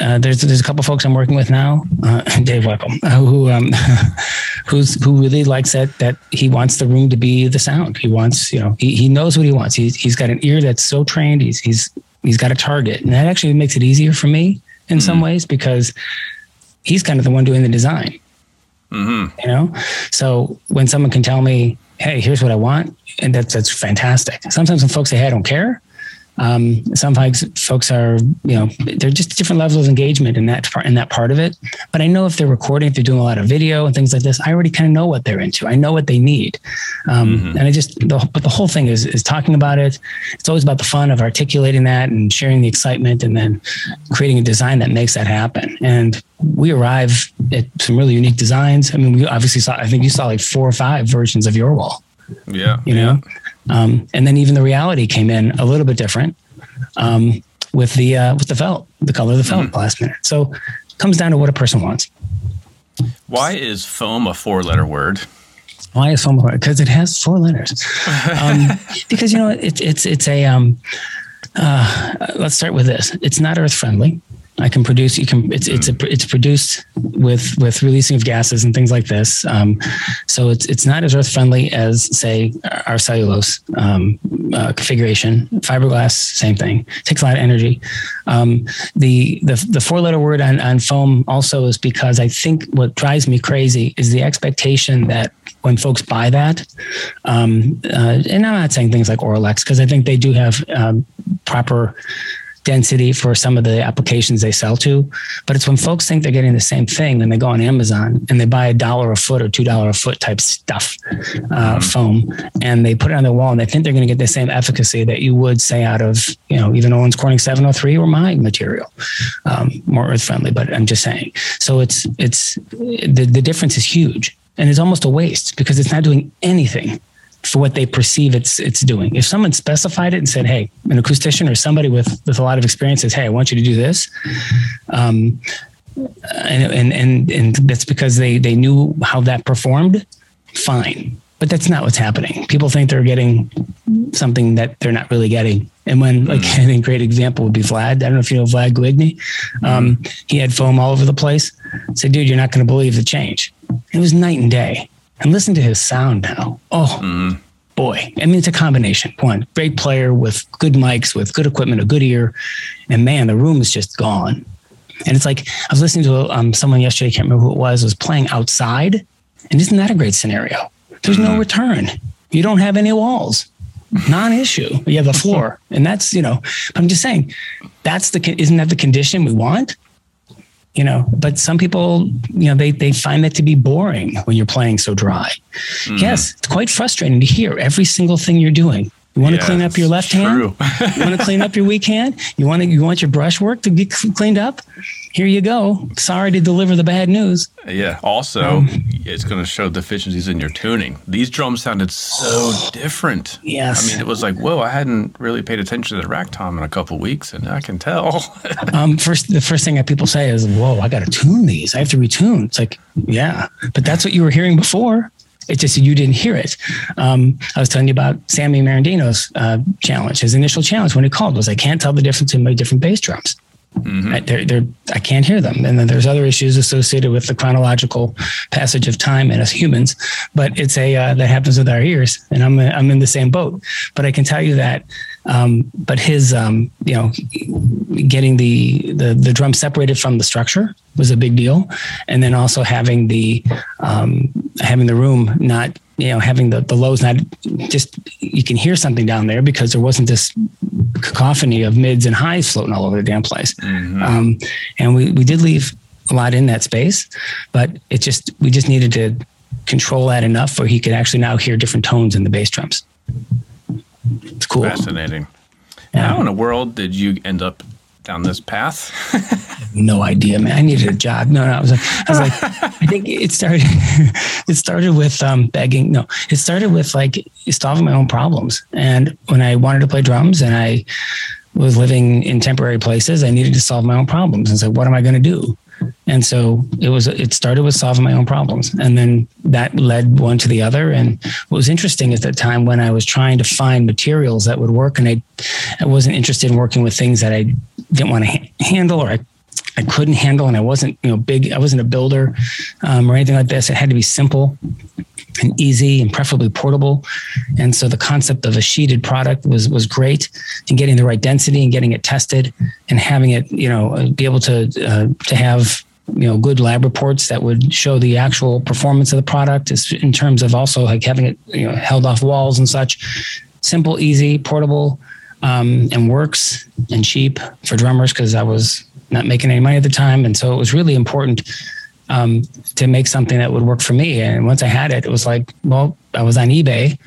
uh, there's there's a couple folks I'm working with now, uh, (laughs) Dave Weckl, uh, who um, (laughs) who's who really likes that that he wants the room to be the sound. He wants you know he, he knows what he wants. He's he's got an ear that's so trained. He's he's he's got a target, and that actually makes it easier for me in mm-hmm. some ways because he's kind of the one doing the design. Mm-hmm. You know, so when someone can tell me, "Hey, here's what I want," and that's that's fantastic. Sometimes when folks say, "Hey, I don't care," Um, some folks, folks are, you know, they're just different levels of engagement in that part, in that part of it. But I know if they're recording, if they're doing a lot of video and things like this, I already kind of know what they're into. I know what they need. Um, mm-hmm. And I just, the, but the whole thing is, is talking about it. It's always about the fun of articulating that and sharing the excitement and then creating a design that makes that happen. And we arrive at some really unique designs. I mean, we obviously saw, I think you saw like four or five versions of your wall. Yeah. You know, yeah. Um, and then even the reality came in a little bit different um, with the uh, with the felt, the color of the felt mm-hmm. last minute. So it comes down to what a person wants. Why is foam a four letter word? Why is foam a word? Because it has four letters. um, (laughs) because you know it's it's it's a um, uh, let's start with this. It's not earth friendly. I can produce. You can. It's it's a, it's produced with with releasing of gases and things like this. Um, so it's it's not as earth friendly as say our cellulose um, uh, configuration. Fiberglass, same thing. Takes a lot of energy. Um, the the the four letter word on on foam also is because I think what drives me crazy is the expectation that when folks buy that, um, uh, and I'm not saying things like Auralex because I think they do have um, proper density for some of the applications they sell to. But it's when folks think they're getting the same thing, then they go on Amazon and they buy a dollar a foot or two dollar a foot type stuff, uh, mm-hmm. foam, and they put it on their wall and they think they're going to get the same efficacy that you would say out of you know even Owens Corning 703 or my material, um, more earth friendly. But I'm just saying. So it's it's the the difference is huge. And it's almost a waste because it's not doing anything for what they perceive it's it's doing. If someone specified it and said, "Hey, an acoustician or somebody with with a lot of experience says, "Hey, I want you to do this," um, and, and and and that's because they they knew how that performed. Fine, but that's not what's happening. People think they're getting something that they're not really getting. And when, like. (laughs) I think great example would be Vlad. I don't know if you know Vlad Guigny. Um, mm. he had foam all over the place. I said, dude, you're not going to believe the change. It was night and day and listen to his sound now. Oh mm-hmm. boy. I mean, it's a combination. One, great player with good mics, with good equipment, a good ear. And man, the room is just gone. And it's like, I was listening to um, someone yesterday, I can't remember who it was, was playing outside. And isn't that a great scenario? There's mm-hmm. no return. You don't have any walls. Non-issue. You have the floor, and that's you know. I'm just saying, that's the isn't that the condition we want? You know but some people you know they they find that to be boring when you're playing so dry mm. yes it's quite frustrating to hear every single thing you're doing you want yeah, to clean up your left hand you want to clean up your weak hand you want to you want your brush work to get cleaned up here you go. Sorry to deliver the bad news. Yeah. Also, um, it's going to show deficiencies in your tuning. These drums sounded so different. Yes. I mean, it was like, whoa, I hadn't really paid attention to the rack tom in a couple weeks, and I can tell. (laughs) um, first, the first thing that people say is, "Whoa, I got to tune these. I have to retune." It's like, yeah, but that's what you were hearing before. It's just you didn't hear it. Um, I was telling you about Sammy Merendino's uh, challenge. His initial challenge when he called was, "I can't tell the difference in my different bass drums." Mm-hmm. I, they're, they're, I can't hear them. And then there's other issues associated with the chronological passage of time and us humans, but it's a, uh, that happens with our ears and I'm, I'm in the same boat, but I can tell you that, Um, but his, um, you know, getting the, the the drum separated from the structure was a big deal, and then also having the um, having the room not you know having the the lows not just you can hear something down there because there wasn't this cacophony of mids and highs floating all over the damn place. Mm-hmm. Um, and we we did leave a lot in that space, but it just we just needed to control that enough where he could actually now hear different tones in the bass drums. It's cool. Fascinating. Yeah. How in the world did you end up down this path? (laughs) no idea, man. I needed a job. No, no. I was like, I was like, (laughs) I think it started. (laughs) it started with um, begging. No, it started with like solving my own problems. And when I wanted to play drums, and I was living in temporary places, I needed to solve my own problems. And so, what am I going to do? And so it was, it started with solving my own problems. And then that led one to the other. And what was interesting is that time when I was trying to find materials that would work and I, I wasn't interested in working with things that I didn't want to ha- handle or I, I couldn't handle. And I wasn't, you know, big, I wasn't a builder um, or anything like this. It had to be simple and easy and preferably portable. And so the concept of a sheeted product was was great and getting the right density and getting it tested and having it, you know, be able to uh, to have you know good lab reports that would show the actual performance of the product in terms of also like having it you know held off walls and such simple easy portable um, and works and cheap for drummers because i was not making any money at the time and so it was really important um, to make something that would work for me. And once I had it, it was like, well, I was on eBay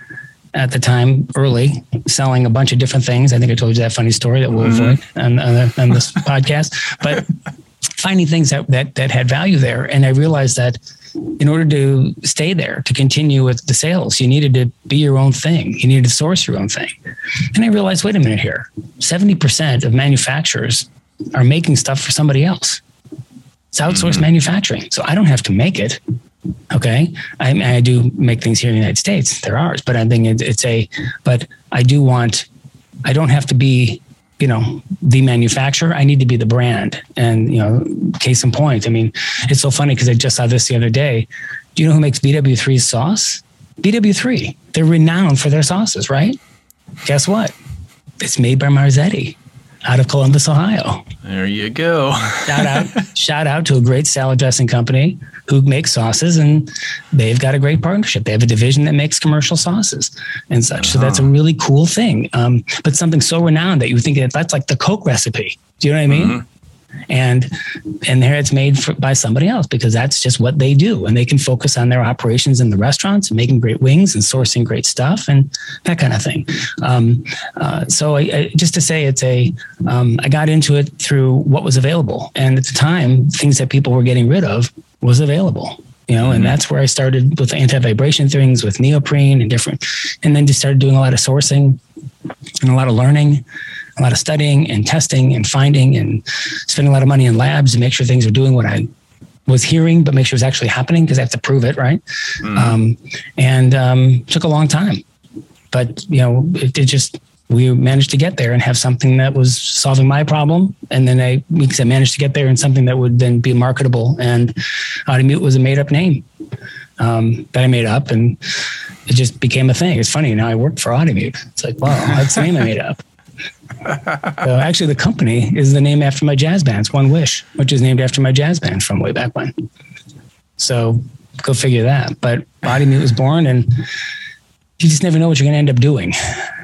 at the time early selling a bunch of different things. I think I told you that funny story that we'll mm-hmm. avoid on, on, on this (laughs) podcast, but finding things that, that, that had value there. And I realized that in order to stay there, to continue with the sales, you needed to be your own thing. You needed to source your own thing. And I realized, wait a minute here, 70% of manufacturers are making stuff for somebody else. It's outsourced mm-hmm. manufacturing. So I don't have to make it. Okay. I, I do make things here in the United States. They're ours, but I think it's a, but I do want, I don't have to be, you know, the manufacturer. I need to be the brand. And, you know, case in point, I mean, it's so funny because I just saw this the other day. Do you know who makes BW3 sauce? BW3. They're renowned for their sauces, right? Guess what? It's made by Marzetti out of Columbus, Ohio. There you go. (laughs) shout out, shout out to a great salad dressing company who makes sauces, and they've got a great partnership. They have a division that makes commercial sauces and such. Uh-huh. So that's a uh-huh. really cool thing. Um, but something so renowned that you think that that's like the Coke recipe. Do you know what I mean? Mm-hmm and and there it's made for, by somebody else because that's just what they do. And they can focus on their operations in the restaurants and making great wings and sourcing great stuff and that kind of thing. Um, uh, so I, I, just to say it's a um, I got into it through what was available. And at the time things that people were getting rid of was available you know, mm-hmm. and that's where I started with anti-vibration things with neoprene and different, and then just started doing a lot of sourcing and a lot of learning a lot of studying and testing and finding and spending a lot of money in labs to make sure things are doing what I was hearing, but make sure it's actually happening because I have to prove it, right? Mm. Um, and um, took a long time, but you know, it, it, just we managed to get there and have something that was solving my problem, and then I because I managed to get there and something that would then be marketable. And Audimute was a made up name um, that I made up, and it just became a thing. It's funny now I work for Audimute. It's like wow, that's the name I made up so actually, the company is the name after my jazz band's One Wish, which is named after my jazz band from way back when. So go figure that. But Audimute was born, and you just never know what you're going to end up doing.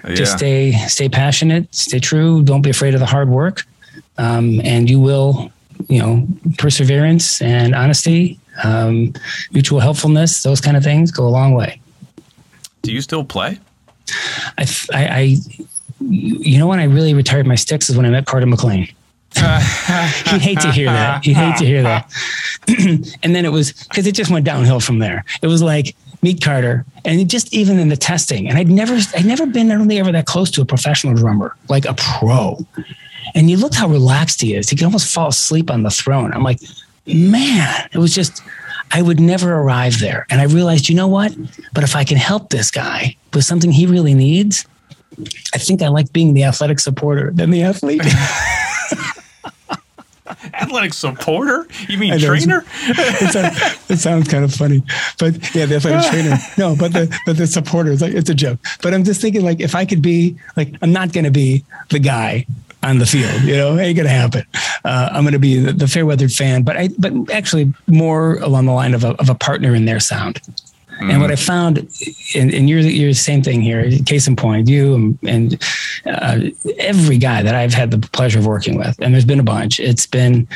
Yeah. Just stay stay passionate, stay true. Don't be afraid of the hard work, um, and you will. You know, perseverance and honesty, um, mutual helpfulness, those kind of things go a long way. Do you still play? I, I, I you know when I really retired my sticks is when I met Carter McLean. (laughs) He'd hate to hear that. He'd hate to hear that. (clears throat) and then it was because it just went downhill from there. It was like meet Carter, and just even in the testing, and I'd never, I'd never been, I don't think ever that close to a professional drummer, like a pro. And you looked how relaxed he is. He could almost fall asleep on the throne. I'm like, man, it was just, I would never arrive there. And I realized, you know what? But if I can help this guy with something he really needs, I think I like being the athletic supporter than the athlete. (laughs) athletic supporter? You mean trainer? it sounds kind of funny, but yeah, the athletic trainer. No, but the but the supporter is like it's a joke. But I'm just thinking like if I could be like I'm not going to be the guy on the field. You know, ain't gonna happen. Uh, I'm gonna be the, the fair weathered fan, but I but actually more along the line of a of a partner in their sound. Mm. And what I found, and, and you're, you're the same thing here, case in point, you and, and uh, every guy that I've had the pleasure of working with, and there's been a bunch, it's been,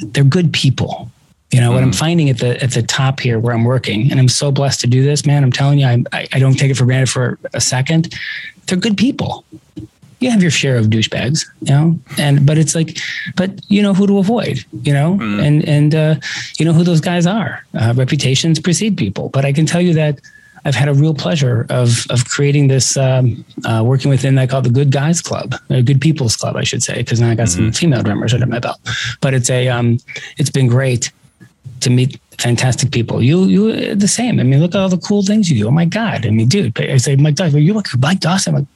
they're good people. You know, mm. what I'm mm. finding at the at the top here where I'm working, and I'm so blessed to do this, man. I'm telling you, I, I, I don't take it for granted for a second. They're good people you have your share of douchebags, you know, and but it's like, but you know who to avoid, you know, mm. and and uh, you know who those guys are. Uh, reputations precede people, but I can tell you that I've had a real pleasure of of creating this, um, uh, working within I call it the Good Guys Club, a Good People's Club, I should say, because now I got mm-hmm. some female drummers under my belt. But it's a, um, it's been great to meet fantastic people. You you the same. I mean, look at all the cool things you do. Oh my God! I mean, dude, I say Mike Dawson, you look like Mike Dawson. I'm like,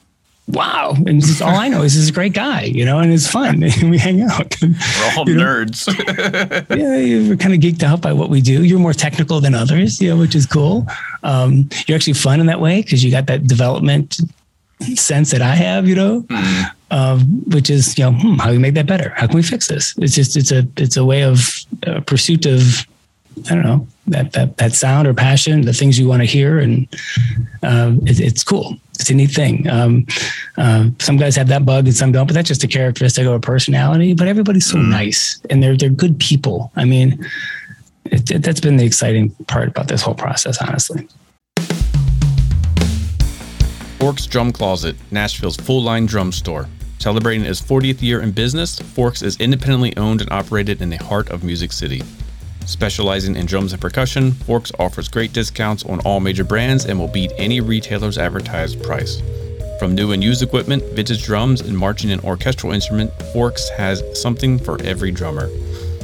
wow. And this is all I know is he's a great guy, you know, and it's fun. And (laughs) we hang out. We're all (laughs) you nerds. (laughs) yeah, we're kind of geeked out by what we do. You're more technical than others, you know, which is cool. Um, you're actually fun in that way because you got that development sense that I have, you know, mm. which is, you know, hmm, how do we make that better? How can we fix this? It's just, it's a, it's a way of uh, pursuit of, I don't know, that, that, that sound or passion, the things you want to hear. And uh, it, it's cool it's a neat thing. Um, uh, some guys have that bug and some don't, but that's just a characteristic of a personality. But everybody's so mm. nice and they're they're good people. I mean, it, it, that's been the exciting part about this whole process, honestly. Forks Drum Closet, Nashville's full line drum store. Celebrating its 40th year in business, Forks is independently owned and operated in the heart of Music City. Specializing in drums and percussion, Forks offers great discounts on all major brands and will beat any retailer's advertised price. From new and used equipment, vintage drums, and marching and orchestral instrument, Forks has something for every drummer.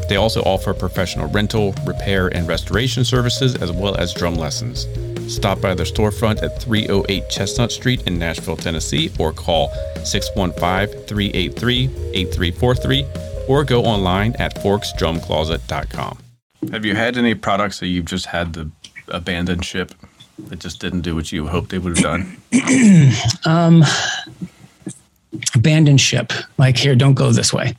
They also offer professional rental, repair, and restoration services as well as drum lessons. Stop by their storefront at 308 Chestnut Street in Nashville, Tennessee, or call 615 383 8343 or go online at forksdrumcloset.com. Have you had any products that you've just had to abandon ship that just didn't do what you hoped they would have done? (clears throat) um, abandon ship, like here, don't go this way.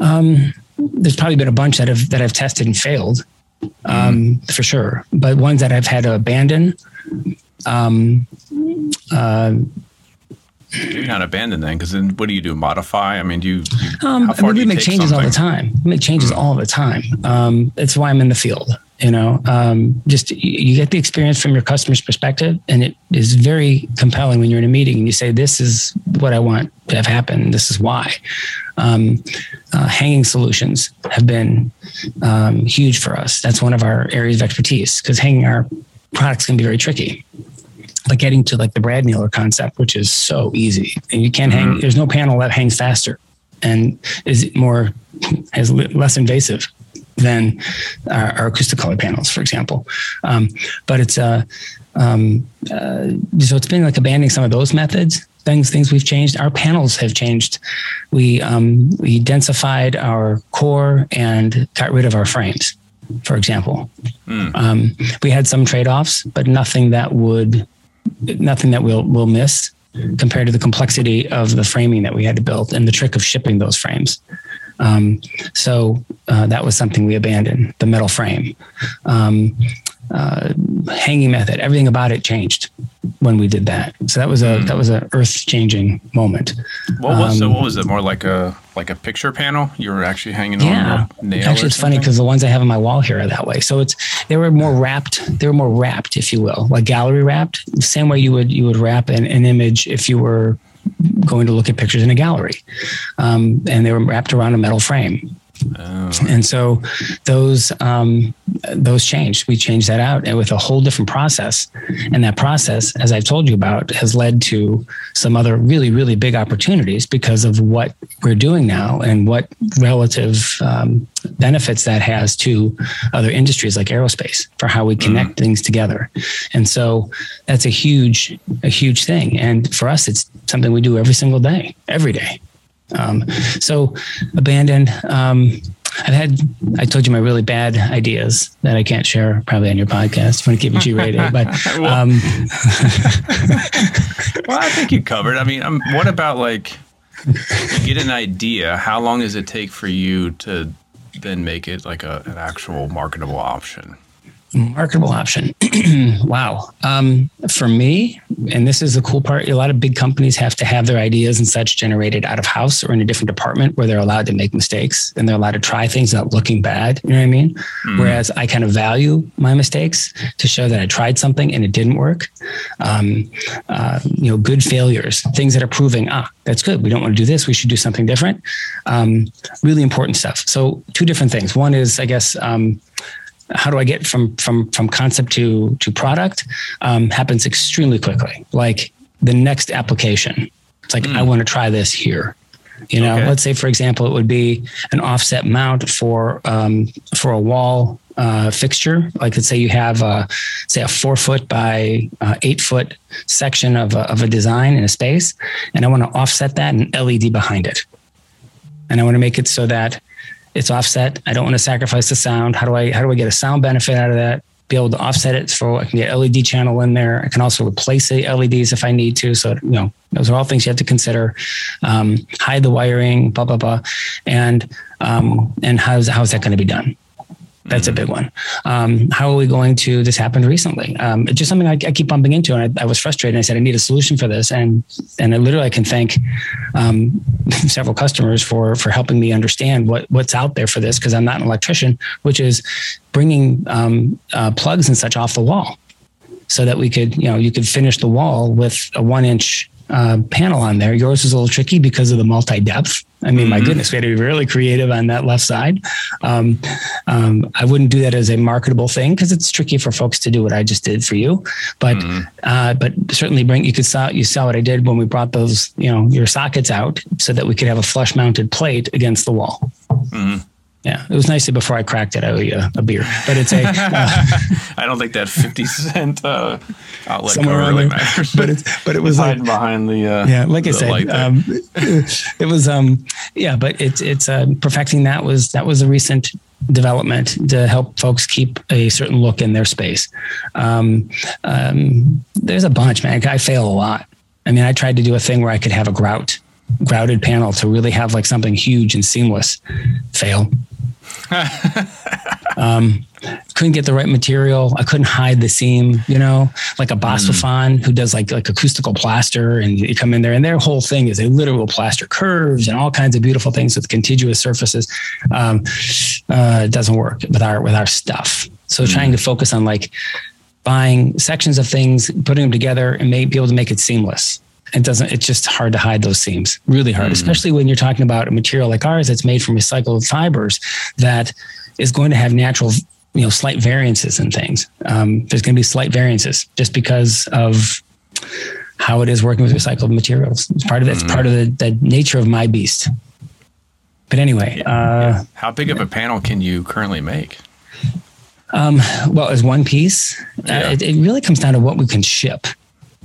Um, there's probably been a bunch that have that I've tested and failed, um, mm. for sure. But ones that I've had to abandon, um, uh, Maybe not abandon then, because then what do you do? Modify? I mean, do you? um, I mean, we make changes something? all the time. We make changes mm. all the time. Um, that's why I'm in the field. You know, um, just you get the experience from your customer's perspective, and it is very compelling when you're in a meeting and you say, "This is what I want to have happen. This is why." Um, uh, hanging solutions have been um, huge for us. That's one of our areas of expertise because hanging our products can be very tricky like getting to like the Brad Mueller concept, which is so easy. And you can't mm-hmm. hang, there's no panel that hangs faster and is more, is less invasive than our, our Acousticolor panels, for example. Um, but it's, uh, um, uh, so it's been like abandoning some of those methods things things we've changed our panels have changed we um, we densified our core and got rid of our frames for example mm. um, we had some trade-offs but nothing that would nothing that we'll we'll miss compared to the complexity of the framing that we had to build and the trick of shipping those frames. Um, so uh, that was something we abandoned the metal frame. Um, uh, hanging method, everything about it changed when we did that. So that was a mm. that was an earth changing moment. What was um, so? What was it? More like a like a picture panel? You were actually hanging yeah. on nail. Actually, it's funny because the ones I have on my wall here are that way. So it's they were more wrapped. They were more wrapped, if you will, like gallery wrapped. The same way you would you would wrap an, an image if you were going to look at pictures in a gallery, um, and they were wrapped around a metal frame. Oh. And so those um, those changed. We changed that out and with a whole different process. And that process, as I've told you about, has led to some other really, really big opportunities because of what we're doing now and what relative um, benefits that has to other industries like aerospace for how we connect mm. things together. And so that's a huge, a huge thing. And for us, it's something we do every single day, every day. Um, so abandoned. Um, I've had, I told you my really bad ideas that I can't share probably on your podcast. I want to keep it G rated, but, (laughs) um, (laughs) well, I think you covered. I mean, um, what about like, you get an idea. How long does it take for you to then make it like a, an actual marketable option? Marketable option. (clears throat) wow. Um, for me, and this is the cool part, a lot of big companies have to have their ideas and such generated out of house or in a different department where they're allowed to make mistakes and they're allowed to try things without looking bad. You know what I mean? Mm. Whereas I kind of value my mistakes to show that I tried something and it didn't work. Um, uh, you know, good failures, things that are proving, ah, that's good. We don't want to do this. We should do something different. Um, really important stuff. So, two different things. One is, I guess, um, how do I get from from from concept to to product um, happens extremely quickly. Like the next application, it's like mm. I want to try this here. You know, okay. let's say for example, it would be an offset mount for um, for a wall uh, fixture. Like let's say you have a, say a four foot by uh, eight foot section of a, of a design in a space, and I want to offset that and LED behind it, and I want to make it so that it's offset. I don't want to sacrifice the sound. How do I how do I get a sound benefit out of that? Be able to offset it so I can get LED channel in there. I can also replace the LEDs if I need to. So you know, those are all things you have to consider. Um, hide the wiring, blah blah blah, and um, and how's how's that going to be done? That's mm-hmm. a big one. Um, how are we going to? This happened recently. Um, it's just something I, I, keep bumping into, and I, I, was frustrated. I said I need a solution for this, and and I literally I can thank um, (laughs) several customers for for helping me understand what what's out there for this because I'm not an electrician, which is bringing um, uh, plugs and such off the wall, so that we could you know you could finish the wall with a one inch uh, panel on there. Yours is a little tricky because of the multi depth. I mean, mm-hmm. my goodness, we had to be really creative on that left side. Um, um, I wouldn't do that as a marketable thing because it's tricky for folks to do what I just did for you. But mm-hmm. uh, but certainly bring you could saw you saw what I did when we brought those you know your sockets out so that we could have a flush mounted plate against the wall. Mm-hmm. Yeah, it was nice before I cracked it. I owe you a, a beer, but it's a. (laughs) Uh, I don't think that fifty cent uh, outlet somewhere really there. matters. But it's but it was hiding like, behind the. Uh, yeah, like I said, um, (laughs) it was um yeah, but it's it's uh, perfecting that was that was a recent development to help folks keep a certain look in their space. Um, um, there's a bunch, man. I fail a lot. I mean, I tried to do a thing where I could have a grout grouted panel to really have like something huge and seamless. Fail. (laughs) um, couldn't get the right material. I couldn't hide the seam, you know, like a BASWAphon mm. who does like like acoustical plaster, and you come in there, and their whole thing is they literal plaster curves and all kinds of beautiful things with contiguous surfaces. Um, uh, it doesn't work with our with our stuff. So mm. trying to focus on like buying sections of things, putting them together, and may, be able to make it seamless it doesn't it's just hard to hide those seams really hard mm. especially when you're talking about a material like ours that's made from recycled fibers that is going to have natural you know slight variances in things um, there's going to be slight variances just because of how it is working with recycled materials it's part of it's mm. part of the, the nature of my beast but anyway uh, how big of a panel can you currently make um, well as one piece uh, yeah. uh, it, it really comes down to what we can ship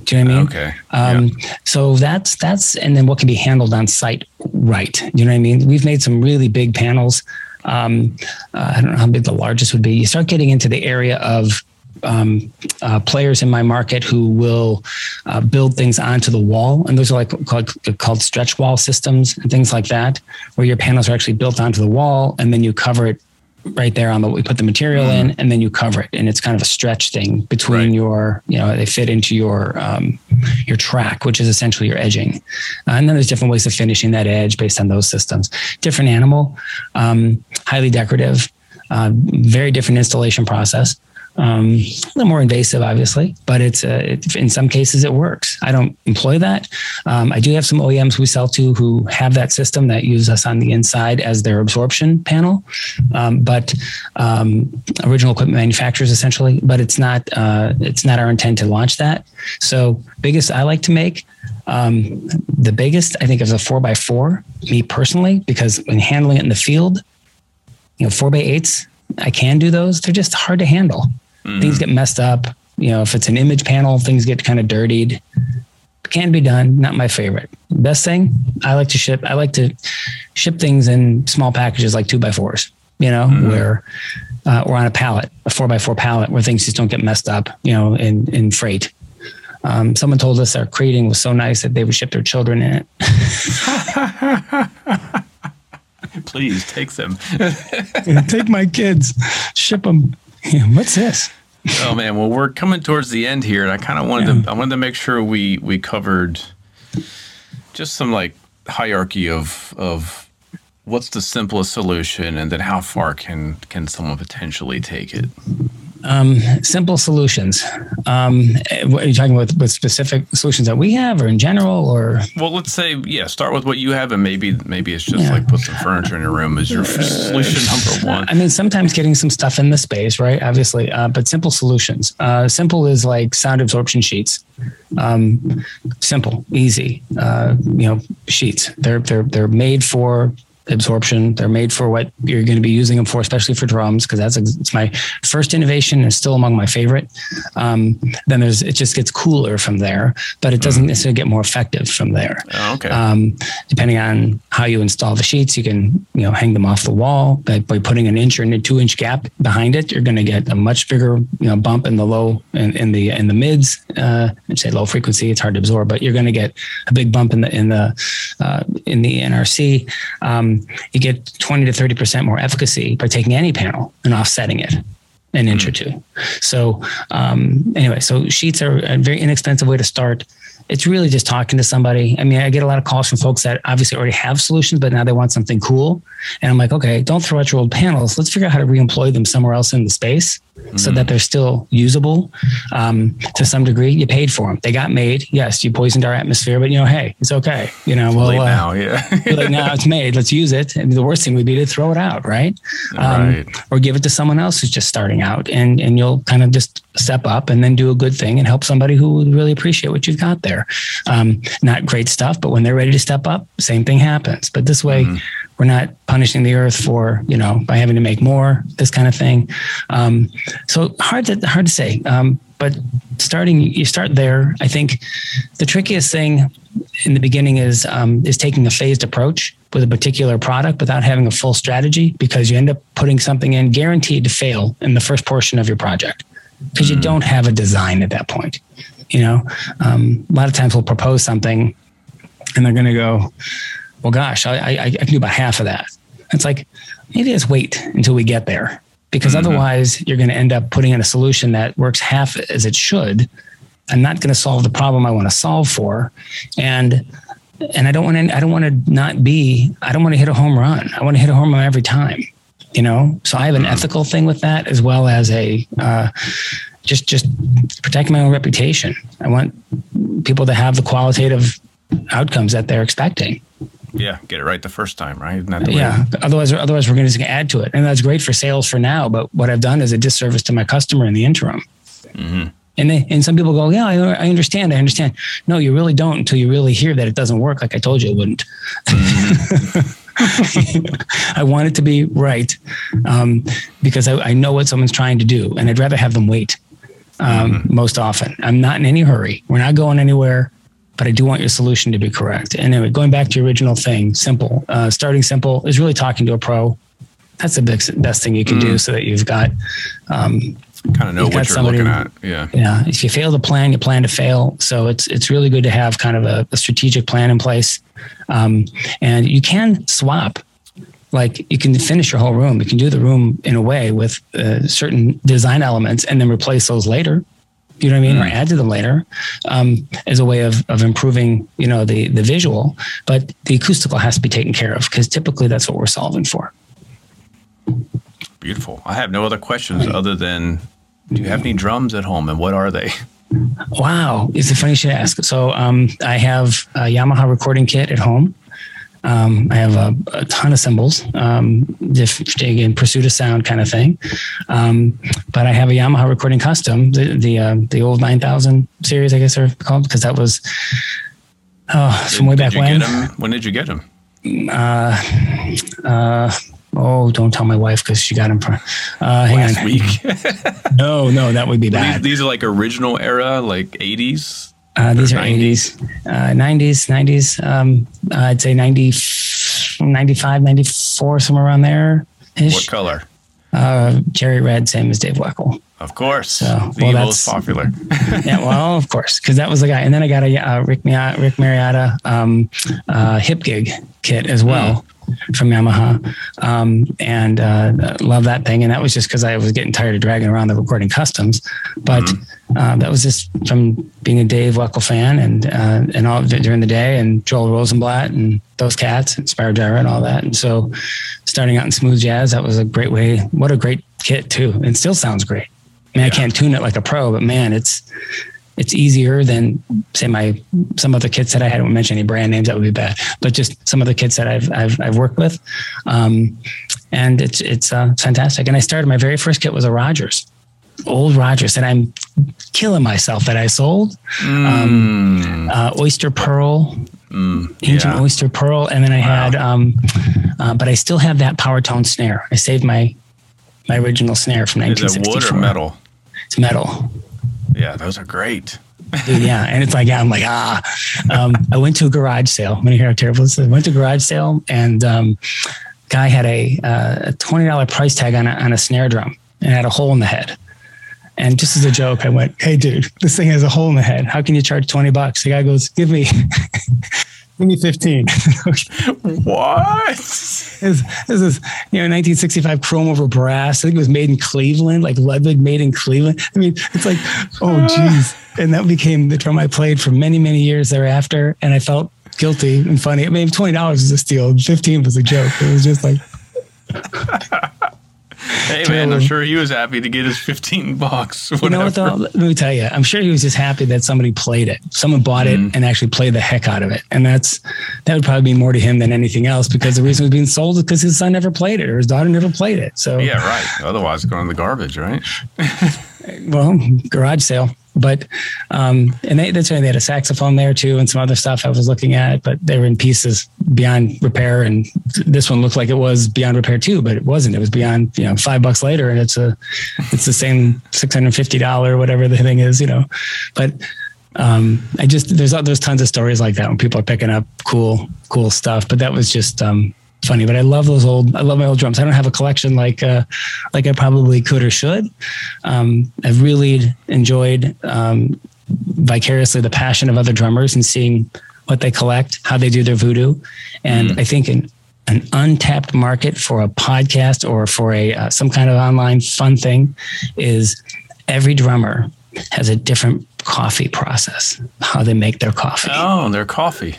do you know what I mean? Okay. Um, yeah. So that's that's and then what can be handled on site, right? Do you know what I mean? We've made some really big panels. Um, uh, I don't know how big the largest would be. You start getting into the area of um, uh, players in my market who will uh, build things onto the wall, and those are like called, called stretch wall systems and things like that, where your panels are actually built onto the wall, and then you cover it right there on the we put the material in mm-hmm. and then you cover it and it's kind of a stretch thing between right. your you know they fit into your um, your track which is essentially your edging uh, and then there's different ways of finishing that edge based on those systems different animal um, highly decorative uh, very different installation process um, a little more invasive, obviously, but it's uh, it, in some cases it works. I don't employ that. Um, I do have some OEMs we sell to who have that system that use us on the inside as their absorption panel, um, but um, original equipment manufacturers essentially. But it's not uh, it's not our intent to launch that. So biggest I like to make. Um, the biggest I think is a four by four, me personally, because when handling it in the field, you know, four by eights, I can do those. They're just hard to handle. Mm-hmm. Things get messed up. You know, if it's an image panel, things get kind of dirtied. Can be done. Not my favorite. Best thing I like to ship. I like to ship things in small packages like two by fours. you know, mm-hmm. where uh, or on a pallet, a four by four pallet, where things just don't get messed up, you know, in in freight. Um, someone told us our crating was so nice that they would ship their children in it. (laughs) Please take them. (laughs) take my kids, ship them. (laughs) what's this? Oh man, well we're coming towards the end here, and I kind of wanted yeah. to I wanted to make sure we we covered just some like hierarchy of of what's the simplest solution, and then how far can can someone potentially take it. Um, simple solutions. Um, are you talking with with specific solutions that we have, or in general, or? Well, let's say yeah. Start with what you have, and maybe maybe it's just yeah. like put some furniture in your room is your uh, solution number one. I mean, sometimes getting some stuff in the space, right? Obviously, uh, but simple solutions. Uh, simple is like sound absorption sheets. Um, simple, easy. Uh, you know, sheets. They're they're they're made for absorption. They're made for what you're going to be using them for, especially for drums, because that's it's my first innovation and still among my favorite. Um, then there's it just gets cooler from there, but it doesn't mm. necessarily get more effective from there. Oh, okay. Um, depending on how you install the sheets, you can you know hang them off the wall by, by putting an inch or a two inch gap behind it. You're going to get a much bigger you know bump in the low in, in the in the mids. Uh, I'd say low frequency. It's hard to absorb, but you're going to get a big bump in the in the uh, in the NRC. Um, you get 20 to 30% more efficacy by taking any panel and offsetting it an inch or two. So um, anyway, so sheets are a very inexpensive way to start it's really just talking to somebody. I mean, I get a lot of calls from folks that obviously already have solutions, but now they want something cool. And I'm like, okay, don't throw out your old panels. Let's figure out how to reemploy them somewhere else in the space mm-hmm. so that mm-hmm. they're still usable um, to some degree. You paid for them. They got made. Yes, you poisoned our atmosphere, but you know, hey, it's okay. You know, well, uh, now, yeah. (laughs) like now it's made. Let's use it. And the worst thing would be to throw it out, right? Um, right. Or give it to someone else who's just starting out, and and you'll kind of just step up and then do a good thing and help somebody who would really appreciate what you've got there. Um, not great stuff, but when they're ready to step up, same thing happens. But this way, mm-hmm. We're not punishing the earth for you know by having to make more this kind of thing. Um, so hard to hard to say. Um, but starting, you start there. I think the trickiest thing in the beginning is um, is taking a phased approach with a particular product without having a full strategy because you end up putting something in guaranteed to fail in the first portion of your project because you mm. don't have a design at that point. You know, um, a lot of times we'll propose something and they're going to go, well, gosh, I, I, I, can do about half of that. It's like, maybe let's wait until we get there because mm-hmm. otherwise you're going to end up putting in a solution that works half as it should. I'm not going to solve the problem I want to solve for. And and I don't want to I don't want to not be I don't want to hit a home run. I want to hit a home run every time you know so i have an mm-hmm. ethical thing with that as well as a uh, just just protect my own reputation i want people to have the qualitative outcomes that they're expecting yeah get it right the first time right yeah otherwise otherwise we're going to add to it and that's great for sales for now but what i've done is a disservice to my customer in the interim mm-hmm. And they, and some people go, yeah, I, I, understand. I understand. No, you really don't until you really hear that it doesn't work. Like I told you it wouldn't. Mm-hmm. (laughs) I want it to be right um, because I, I, know what someone's trying to do, and I'd rather have them wait. Um, mm-hmm. Most often, I'm not in any hurry. We're not going anywhere, but I do want your solution to be correct. And anyway, going back to your original thing, simple. Uh, starting simple is really talking to a pro. That's the best, best thing you can mm-hmm. do, so that you've got um, kind of know what you're somebody, looking at. Yeah. Yeah. If you fail to plan, you plan to fail. So it's it's really good to have kind of a, a strategic plan in place. Um, and you can swap. Like you can finish your whole room. You can do the room in a way with uh, certain design elements and then replace those later. You know what I mean? Mm. Or add to them later um, as a way of, of improving, you know, the, the visual. But the acoustical has to be taken care of because typically that's what we're solving for. Beautiful. I have no other questions other than do you have any drums at home and what are they? Wow, it's a funny you should ask. So um, I have a Yamaha recording kit at home. Um, I have a, a, ton of cymbals, um, if, again, pursuit of sound kind of thing. Um, but I have a Yamaha recording custom, the the, uh, the old 9000 series, I guess they're called, because that was oh, from way back when. When did you get them? Uh, uh, Oh, don't tell my wife because she got him for. Uh, hang Last on. week. (laughs) no, no, that would be bad. These, these, are like original era, like eighties. Uh, these are 90s, 90s, 90s. Um, I'd say 90, 95, 94, somewhere around there. What color? Uh, cherry red, same as Dave Weckl. Of course. So, the well, that's popular. (laughs) yeah, well, of course, because that was the guy. And then I got a uh, Rick, Rick Marotta um, uh, hip gig kit as well. From Yamaha, um, and uh, love that thing. And that was just because I was getting tired of dragging around the recording customs. But mm-hmm. uh, that was just from being a Dave Weckl fan and uh, and all during the day, and Joel Rosenblatt and those cats, and Spyro Gyra and all that. And so, starting out in smooth jazz, that was a great way. What a great kit too, and still sounds great. I mean, yeah. I can't tune it like a pro, but man, it's it's easier than say my some other kits that I had. I won't mention any brand names that would be bad, but just some of the kits that I've I've, I've worked with, um, and it's it's uh, fantastic. And I started my very first kit was a Rogers, old Rogers, and I'm killing myself that I sold mm. um, uh, Oyster Pearl. Mm, ancient yeah. oyster pearl, and then I wow. had, um, uh, but I still have that power tone snare. I saved my my original snare from 1964. Is it wood or metal? It's metal. Yeah, those are great. Dude, yeah, and it's like yeah, I'm like ah. Um, I went to a garage sale. When you hear how terrible this is, I went to a garage sale and um, guy had a, uh, a twenty dollar price tag on a, on a snare drum and had a hole in the head. And just as a joke, I went, "Hey, dude, this thing has a hole in the head. How can you charge twenty bucks?" The guy goes, "Give me." (laughs) Give me 15. (laughs) what? This, this is, you know, 1965 chrome over brass. I think it was made in Cleveland, like Ludwig made in Cleveland. I mean, it's like, oh, (laughs) geez. And that became the drum I played for many, many years thereafter. And I felt guilty and funny. I mean, $20 was a steal, 15 was a joke. It was just like, Hey man, I'm sure he was happy to get his 15 bucks. Whatever. You know what though? Let me tell you, I'm sure he was just happy that somebody played it. Someone bought mm-hmm. it and actually played the heck out of it. And that's that would probably be more to him than anything else because the reason it was being sold is because his son never played it or his daughter never played it. So Yeah, right. Otherwise it's going in the garbage, right? (laughs) well, garage sale but um, and they, that's why they had a saxophone there too and some other stuff I was looking at, but they were in pieces beyond repair. And this one looked like it was beyond repair too, but it wasn't. It was beyond you know five bucks later, and it's a it's the same six hundred fifty dollar whatever the thing is, you know. But um, I just there's there's tons of stories like that when people are picking up cool cool stuff. But that was just um, funny. But I love those old. I love my old drums. I don't have a collection like uh, like I probably could or should. Um, I've really enjoyed um, vicariously the passion of other drummers and seeing what they collect, how they do their voodoo, and mm. I think an an untapped market for a podcast or for a uh, some kind of online fun thing is every drummer has a different coffee process how they make their coffee oh their coffee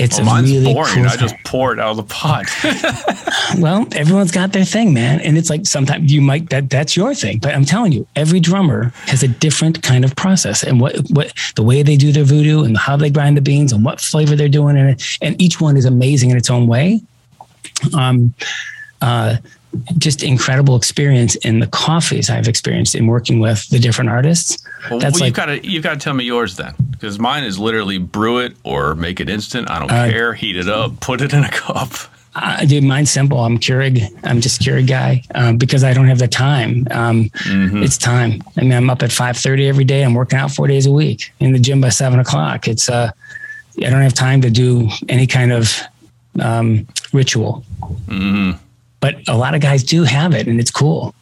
it's well, mine's really boring. Cool I just pour it out of the pot. (laughs) (laughs) well, everyone's got their thing, man, and it's like sometimes you might that that's your thing. But I'm telling you, every drummer has a different kind of process, and what what the way they do their voodoo and how they grind the beans and what flavor they're doing, and and each one is amazing in its own way. Um, uh, just incredible experience in the coffees I've experienced in working with the different artists. Well, That's well, like, you've got to you've got to tell me yours then, because mine is literally brew it or make it instant. I don't uh, care. Heat it up, put it in a (laughs) cup. Uh, dude, mine's simple. I'm Keurig. I'm just Keurig guy um, because I don't have the time. Um, mm-hmm. It's time. I mean, I'm up at 5:30 every day. I'm working out four days a week in the gym by seven o'clock. It's uh, I don't have time to do any kind of um, ritual. Mm-hmm but a lot of guys do have it, and it's cool.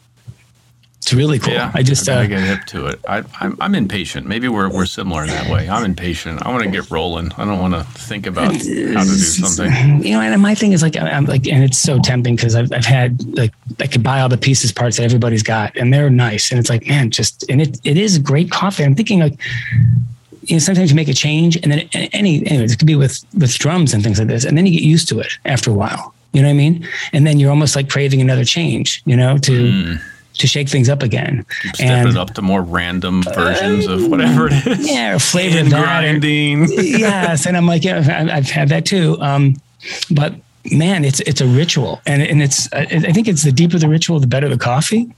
It's really cool. Yeah, I just I uh, get hip to it. I, I'm I'm impatient. Maybe we're we're similar in that way. I'm impatient. I want to get rolling. I don't want to think about how to do something. You know, and my thing is like I'm like, and it's so tempting because I've I've had like I could buy all the pieces parts that everybody's got, and they're nice, and it's like man, just and it it is great coffee. I'm thinking like you know, sometimes you make a change and then any, anyways, it could be with, with drums and things like this. And then you get used to it after a while. You know what I mean? And then you're almost like craving another change, you know, to mm. to shake things up again. Keep stepping and, up to more random versions uh, of whatever it is. Yeah, or flavor and grinding. (laughs) Yes, and I'm like, yeah, I've had that too. Um, but man, it's it's a ritual, and and it's I think it's the deeper the ritual, the better the coffee.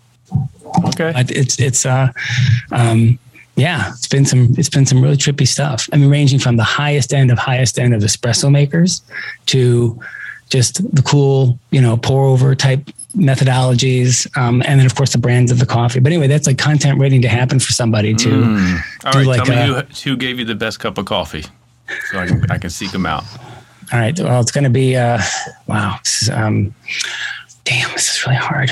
Okay, it's it's uh, um, yeah, it's been some it's been some really trippy stuff. I mean, ranging from the highest end of highest end of espresso makers to just the cool, you know, pour over type methodologies, um, and then of course the brands of the coffee. But anyway, that's like content waiting to happen for somebody to mm. All right, like tell me a, who, who gave you the best cup of coffee, so I can I can seek them out. All right, well, it's going to be uh, wow. Is, um, damn, this is really hard.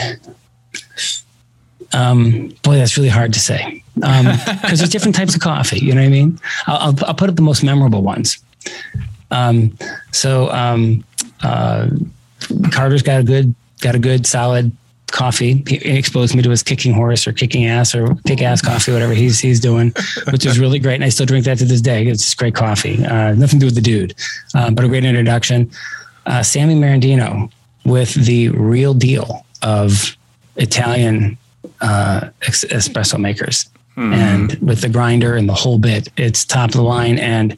Um, boy, that's really hard to say because um, there's different types of coffee. You know what I mean? I'll, I'll, I'll put up the most memorable ones. Um, so um, uh, Carter's got a good, got a good solid coffee. He exposed me to his kicking horse or kicking ass or kick ass coffee, whatever he's he's doing, which is really great. And I still drink that to this day. It's great coffee. Uh, nothing to do with the dude, um, but a great introduction. Uh, Sammy Merendino with the real deal of Italian uh, espresso makers. Hmm. And with the grinder and the whole bit, it's top of the line. And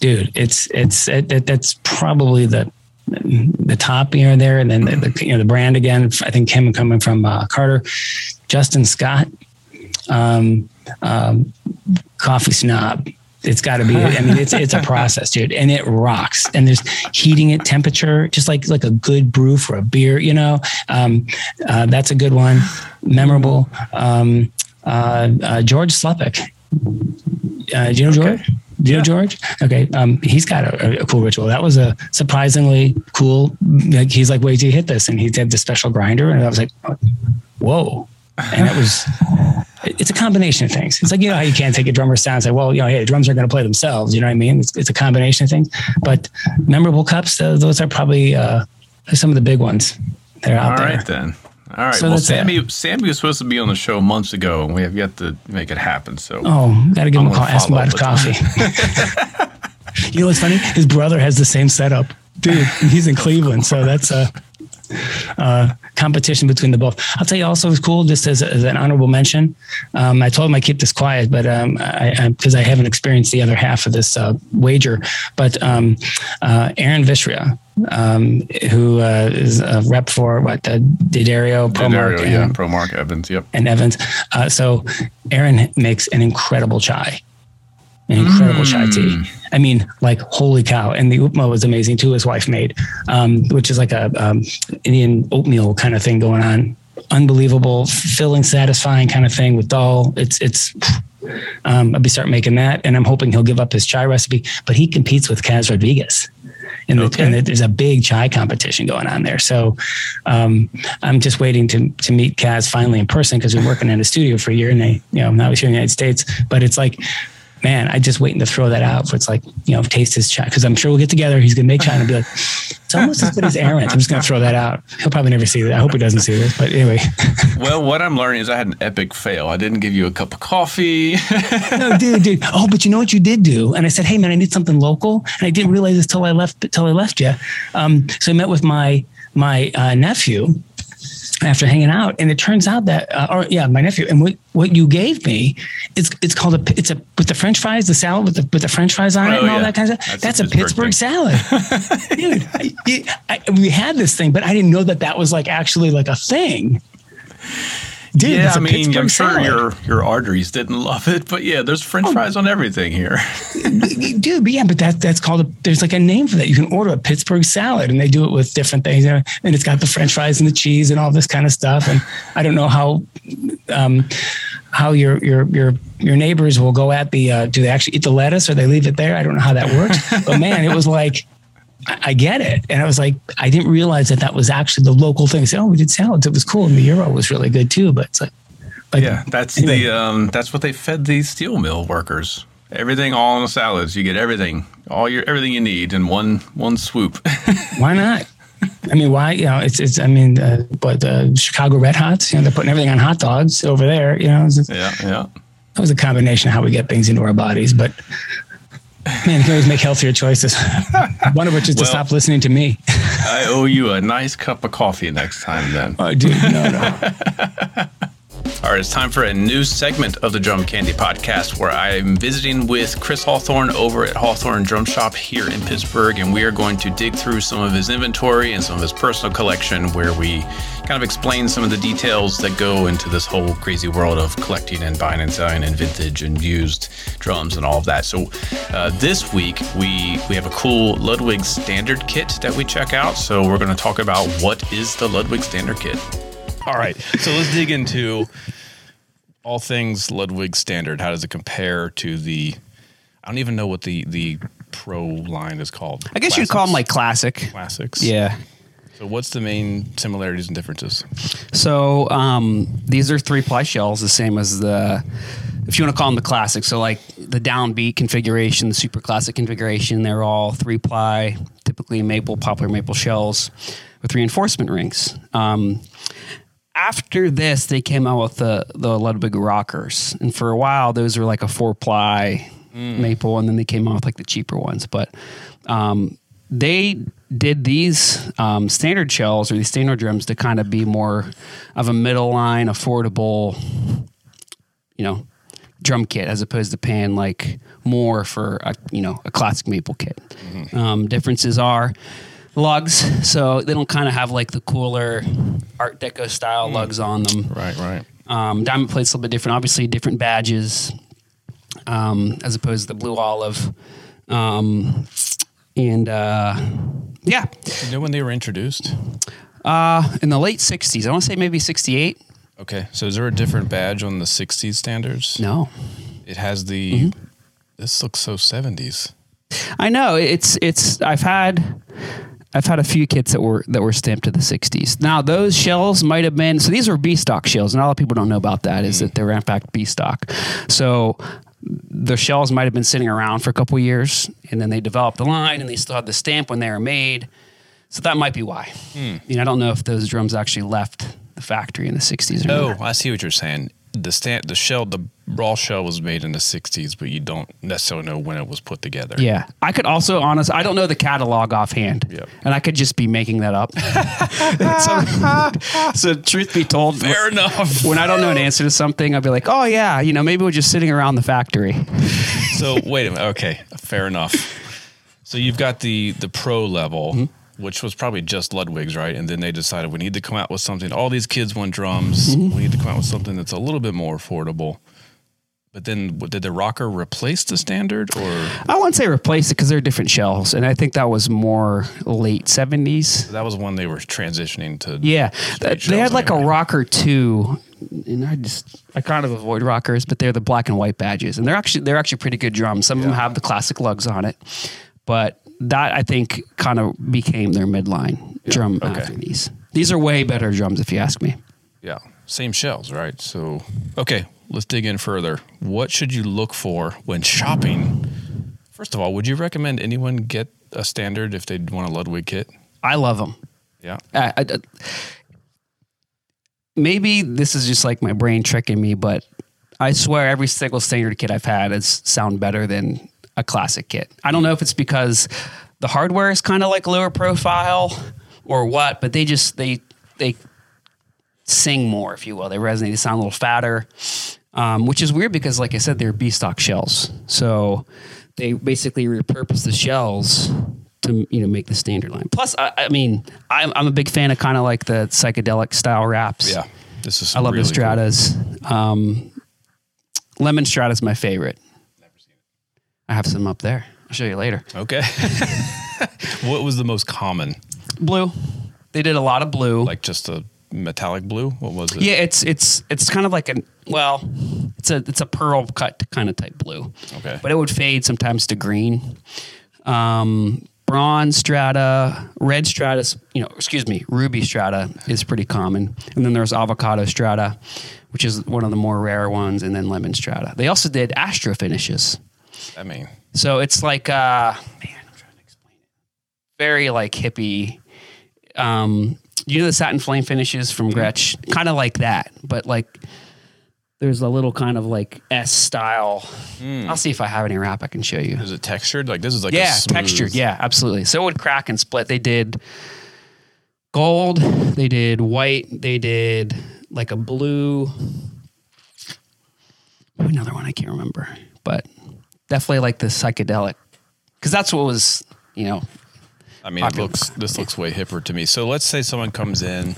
dude, it's it's it, it, that's probably the the top you know there, and then the, the, you know the brand again. I think him coming from uh, Carter, Justin Scott, um, um, coffee snob. It's got to be. I mean, it's it's a (laughs) process, dude, and it rocks. And there's heating at temperature, just like like a good brew for a beer. You know, um, uh, that's a good one. Memorable. Um, uh, uh, George Slepik. Uh, do you know George? Do you know George? Okay. Um, he's got a, a, cool ritual. That was a surprisingly cool. Like he's like, wait till you hit this, and he did the special grinder, and I was like, whoa. And it was, it's a combination of things. It's like you know how you can't take a drummer's sound and say, well, you know, hey, the drums are going to play themselves. You know what I mean? It's, it's a combination of things. But memorable cups, those are probably uh, some of the big ones. They're out All there. All right then. All right. So well, Sammy, it. Sammy was supposed to be on the show months ago, and we have yet to make it happen. So, oh, got to give him a call. Ask him about his coffee. (laughs) you know what's funny? His brother has the same setup, dude. He's in Cleveland, so that's a. Uh, competition between the both. I'll tell you also was cool just as, as an honorable mention. Um, I told him I keep this quiet, but um, I because I, I, haven't experienced the other half of this uh, wager. But um, uh, Aaron Vistria, um, who uh, is a rep for what uh, D'Addario, ProMark, and, yeah, ProMark Evans, yep, and Evans. Uh, so Aaron makes an incredible chai an incredible mm. chai tea. I mean, like holy cow! And the upma was amazing too. His wife made, um, which is like a um, Indian oatmeal kind of thing going on. Unbelievable, filling, satisfying kind of thing with dal. It's it's. Um, I'll be start making that, and I'm hoping he'll give up his chai recipe. But he competes with Kaz Rodriguez. And, the, and the, there's a big chai competition going on there. So um, I'm just waiting to to meet Kaz finally in person because we're working in a studio for a year, and they, you know, now he's here in the United States. But it's like man, I just waiting to throw that out. For it's like, you know, taste his chai. Cause I'm sure we'll get together. He's going to make China and be like, it's almost as good as Aaron's. I'm just going to throw that out. He'll probably never see that. I hope he doesn't see this, but anyway. (laughs) well, what I'm learning is I had an epic fail. I didn't give you a cup of coffee. (laughs) no, dude, dude. Oh, but you know what you did do? And I said, Hey man, I need something local. And I didn't realize this till I left, till I left you. Um, so I met with my, my uh, nephew after hanging out, and it turns out that, uh, or yeah, my nephew, and what, what you gave me, it's it's called a it's a with the French fries, the salad with the with the French fries on oh, it and all that kind of stuff. That's, That's a, Pittsburgh, Pittsburgh salad, (laughs) dude. I, I, we had this thing, but I didn't know that that was like actually like a thing. Dude, yeah, I mean, I'm sure salad. your your arteries didn't love it, but yeah, there's French oh, fries on everything here. (laughs) dude, but yeah, but that that's called a. There's like a name for that. You can order a Pittsburgh salad, and they do it with different things, and it's got the French fries and the cheese and all this kind of stuff. And I don't know how. Um, how your your your your neighbors will go at the uh, do they actually eat the lettuce or they leave it there? I don't know how that works, (laughs) but man, it was like I get it. And I was like, I didn't realize that that was actually the local thing. I said, oh, we did salads. It was cool. And the Euro was really good too. But it's like, like yeah, that's anyway. the, um, that's what they fed these steel mill workers. Everything all in the salads. You get everything, all your, everything you need in one, one swoop. (laughs) why not? I mean, why? You know, it's, it's, I mean, uh, but uh, Chicago Red Hots, you know, they're putting everything on hot dogs over there, you know. Just, yeah, yeah. That was a combination of how we get things into our bodies. But (laughs) Man, you can always make healthier choices. (laughs) One of which is well, to stop listening to me. I owe you a nice cup of coffee next time, then. Oh, dude, no, no. (laughs) All right, it's time for a new segment of the Drum Candy podcast where I'm visiting with Chris Hawthorne over at Hawthorne Drum Shop here in Pittsburgh, and we are going to dig through some of his inventory and some of his personal collection where we kind of explain some of the details that go into this whole crazy world of collecting and buying and selling and vintage and used drums and all of that. So uh, this week we we have a cool Ludwig standard kit that we check out. So we're going to talk about what is the Ludwig standard kit. (laughs) All right. So let's dig into all things Ludwig standard. How does it compare to the? I don't even know what the the pro line is called. I guess Classics? you'd call them like classic classics. Yeah. So, what's the main similarities and differences? So um, these are three ply shells, the same as the, if you want to call them the classic. So like the downbeat configuration, the super classic configuration, they're all three ply, typically maple, poplar maple shells with reinforcement rings. Um, after this, they came out with the the Ludwig rockers, and for a while those were like a four ply maple, and then they came out with like the cheaper ones. But um, they did these um, standard shells or these standard drums to kind of be more of a middle line, affordable, you know, drum kit as opposed to paying like more for a you know a classic maple kit. Um, differences are lugs, (laughs) so they don't kind of have like the cooler Art Deco style lugs on them. Right, right. Um, diamond plate's a little bit different. Obviously, different badges um, as opposed to the blue olive. Um, and uh, yeah, You know when they were introduced? uh, in the late '60s, I want to say maybe '68. Okay, so is there a different badge on the 60s standards? No, It has the. This looks so 70s. I know it's it's. I've had. I've had a few kits that were that were stamped to the 60s. Now those shells might have been so these were B stock shells, and a lot of people don't know about that. Is mm. that they're in fact B stock. So the shells might have been sitting around for a couple of years, and then they developed the line, and they still had the stamp when they were made. So that might be why. Hmm. You know, I don't know if those drums actually left the factory in the 60s or Oh, not. I see what you're saying. The stand, the shell, the raw shell was made in the 60s, but you don't necessarily know when it was put together. Yeah, I could also honest. I don't know the catalog offhand, Yep. and I could just be making that up. (laughs) so, so, truth be told, Fair enough. when I don't know an answer to something, I'll be like, "Oh yeah, you know, maybe we're just sitting around the factory." so wait a minute. Okay, fair enough. So you've got the the pro level, mm-hmm. Which was probably just Ludwig's, right? And then they decided we need to come out with something. All these kids want drums. (laughs) We need to come out with something that's a little bit more affordable. But then, did the rocker replace the standard, or I wouldn't say replace it because they're different shells, and I think that was more late seventies. that was when they were transitioning to? Yeah, Th- they had like anyway. a rocker too, and I just I kind of avoid rockers, but they're the black and white badges, and they're actually they're actually pretty good drums. Some of them have the classic lugs on it, but that I think kind of became their midline drum okay. after these. These are way better drums, if you ask me. Yeah, same shells, right? So, okay, let's dig in further. What should you look for when shopping? First of all, would you recommend anyone get a standard if they want a Ludwig kit? I love them. Yeah. I, I- I- maybe this is just like my brain tricking me, but I swear every single standard kit I've had has sound better than a classic kit. I don't know if it's because the hardware is kind of like lower profile or what, but they just they they sing more, if you will. They resonate. They sound a little fatter, um, which is weird because, like I said, they're B stock shells. So they basically repurpose the shells to you know make the standard line. Plus, I, I mean, I'm, I'm a big fan of kind of like the psychedelic style wraps. Yeah. This is I love really the Stratas. Um, Lemon Strata's my favorite. I have some up there. I'll show you later. Okay. (laughs) what was the most common? Blue. They did a lot of blue. Like just a metallic blue? What was it? Yeah, it's it's it's kind of like a well, it's a it's a pearl cut kind of type blue. Okay. But it would fade sometimes to green. Um, bronze strata, red strata, you know, excuse me, ruby strata is pretty common. And then there's avocado strata, which is one of the more rare ones, and then lemon strata. They also did astro finishes. I mean, So it's like uh man, I'm trying to explain it. Very like hippie. Um you know the satin flame finishes from Gretsch? Kind of like that, but like there's a little kind of like S style. I'll see if I have any wrap I can show you. is it textured? Like this is like a yeah, textured. Yeah, absolutely. So it would crack and split. They did gold, they did white, they did like a blue. Another one I can't remember, but definitely like the psychedelic because that's what was you know I mean, it looks this looks way hipper to me. So let's say someone comes in,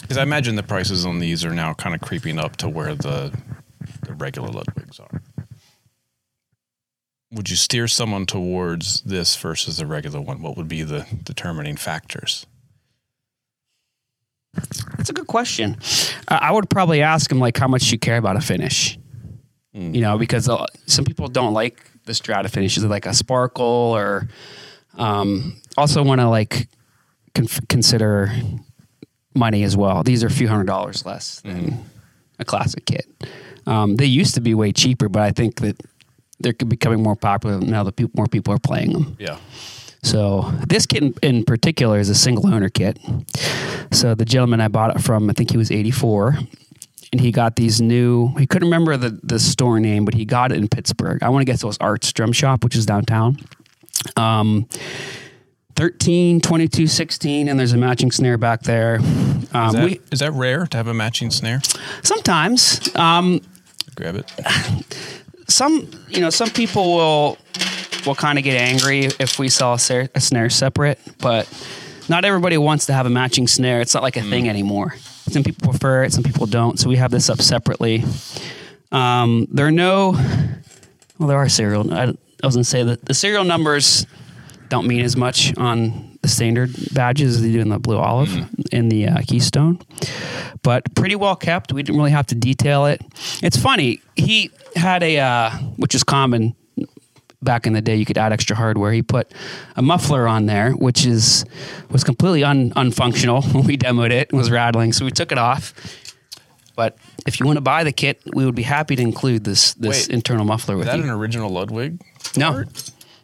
because I imagine the prices on these are now kind of creeping up to where the the regular Ludwigs are. Would you steer someone towards this versus the regular one? What would be the determining factors? That's a good question. I I would probably ask him like how much you care about a finish. You know, because uh, some people don't like the strata finishes, like a sparkle, or um, also want to like conf- consider money as well. These are a few hundred dollars less than a classic kit. Um, they used to be way cheaper, but I think that they're becoming more popular now that people, more people are playing them. Yeah. So this kit in, in particular is a single owner kit. So the gentleman I bought it from, I think he was 84, and he got these new. He couldn't remember the the store name, but he got it in Pittsburgh. I want to guess it was Arts Drum Shop, which is downtown. Um, 13, 22, 16, and there's a matching snare back there. Um, Is that, we, is that rare to have a matching snare? sometimes um, Grab it. (sighs) some you know some people will will kind of get angry if we sell a, snare- a snare separate, but not everybody wants to have a matching snare. It's not like a thing anymore. Some people prefer it, some people don't. So we have this up separately. Um, there are no, well, there are serial. I, I was gonna say that the serial numbers don't mean as much on the standard badges as they do in the blue olive in the uh, keystone, but pretty well kept. We didn't really have to detail it. It's funny. He had a, uh, which is common back in the day. You could add extra hardware. He put a muffler on there, which is was completely un, unfunctional (laughs) when we demoed it. It was rattling, so we took it off. But if you want to buy the kit, we would be happy to include this this Wait, internal muffler with Is that you. an original Ludwig? no,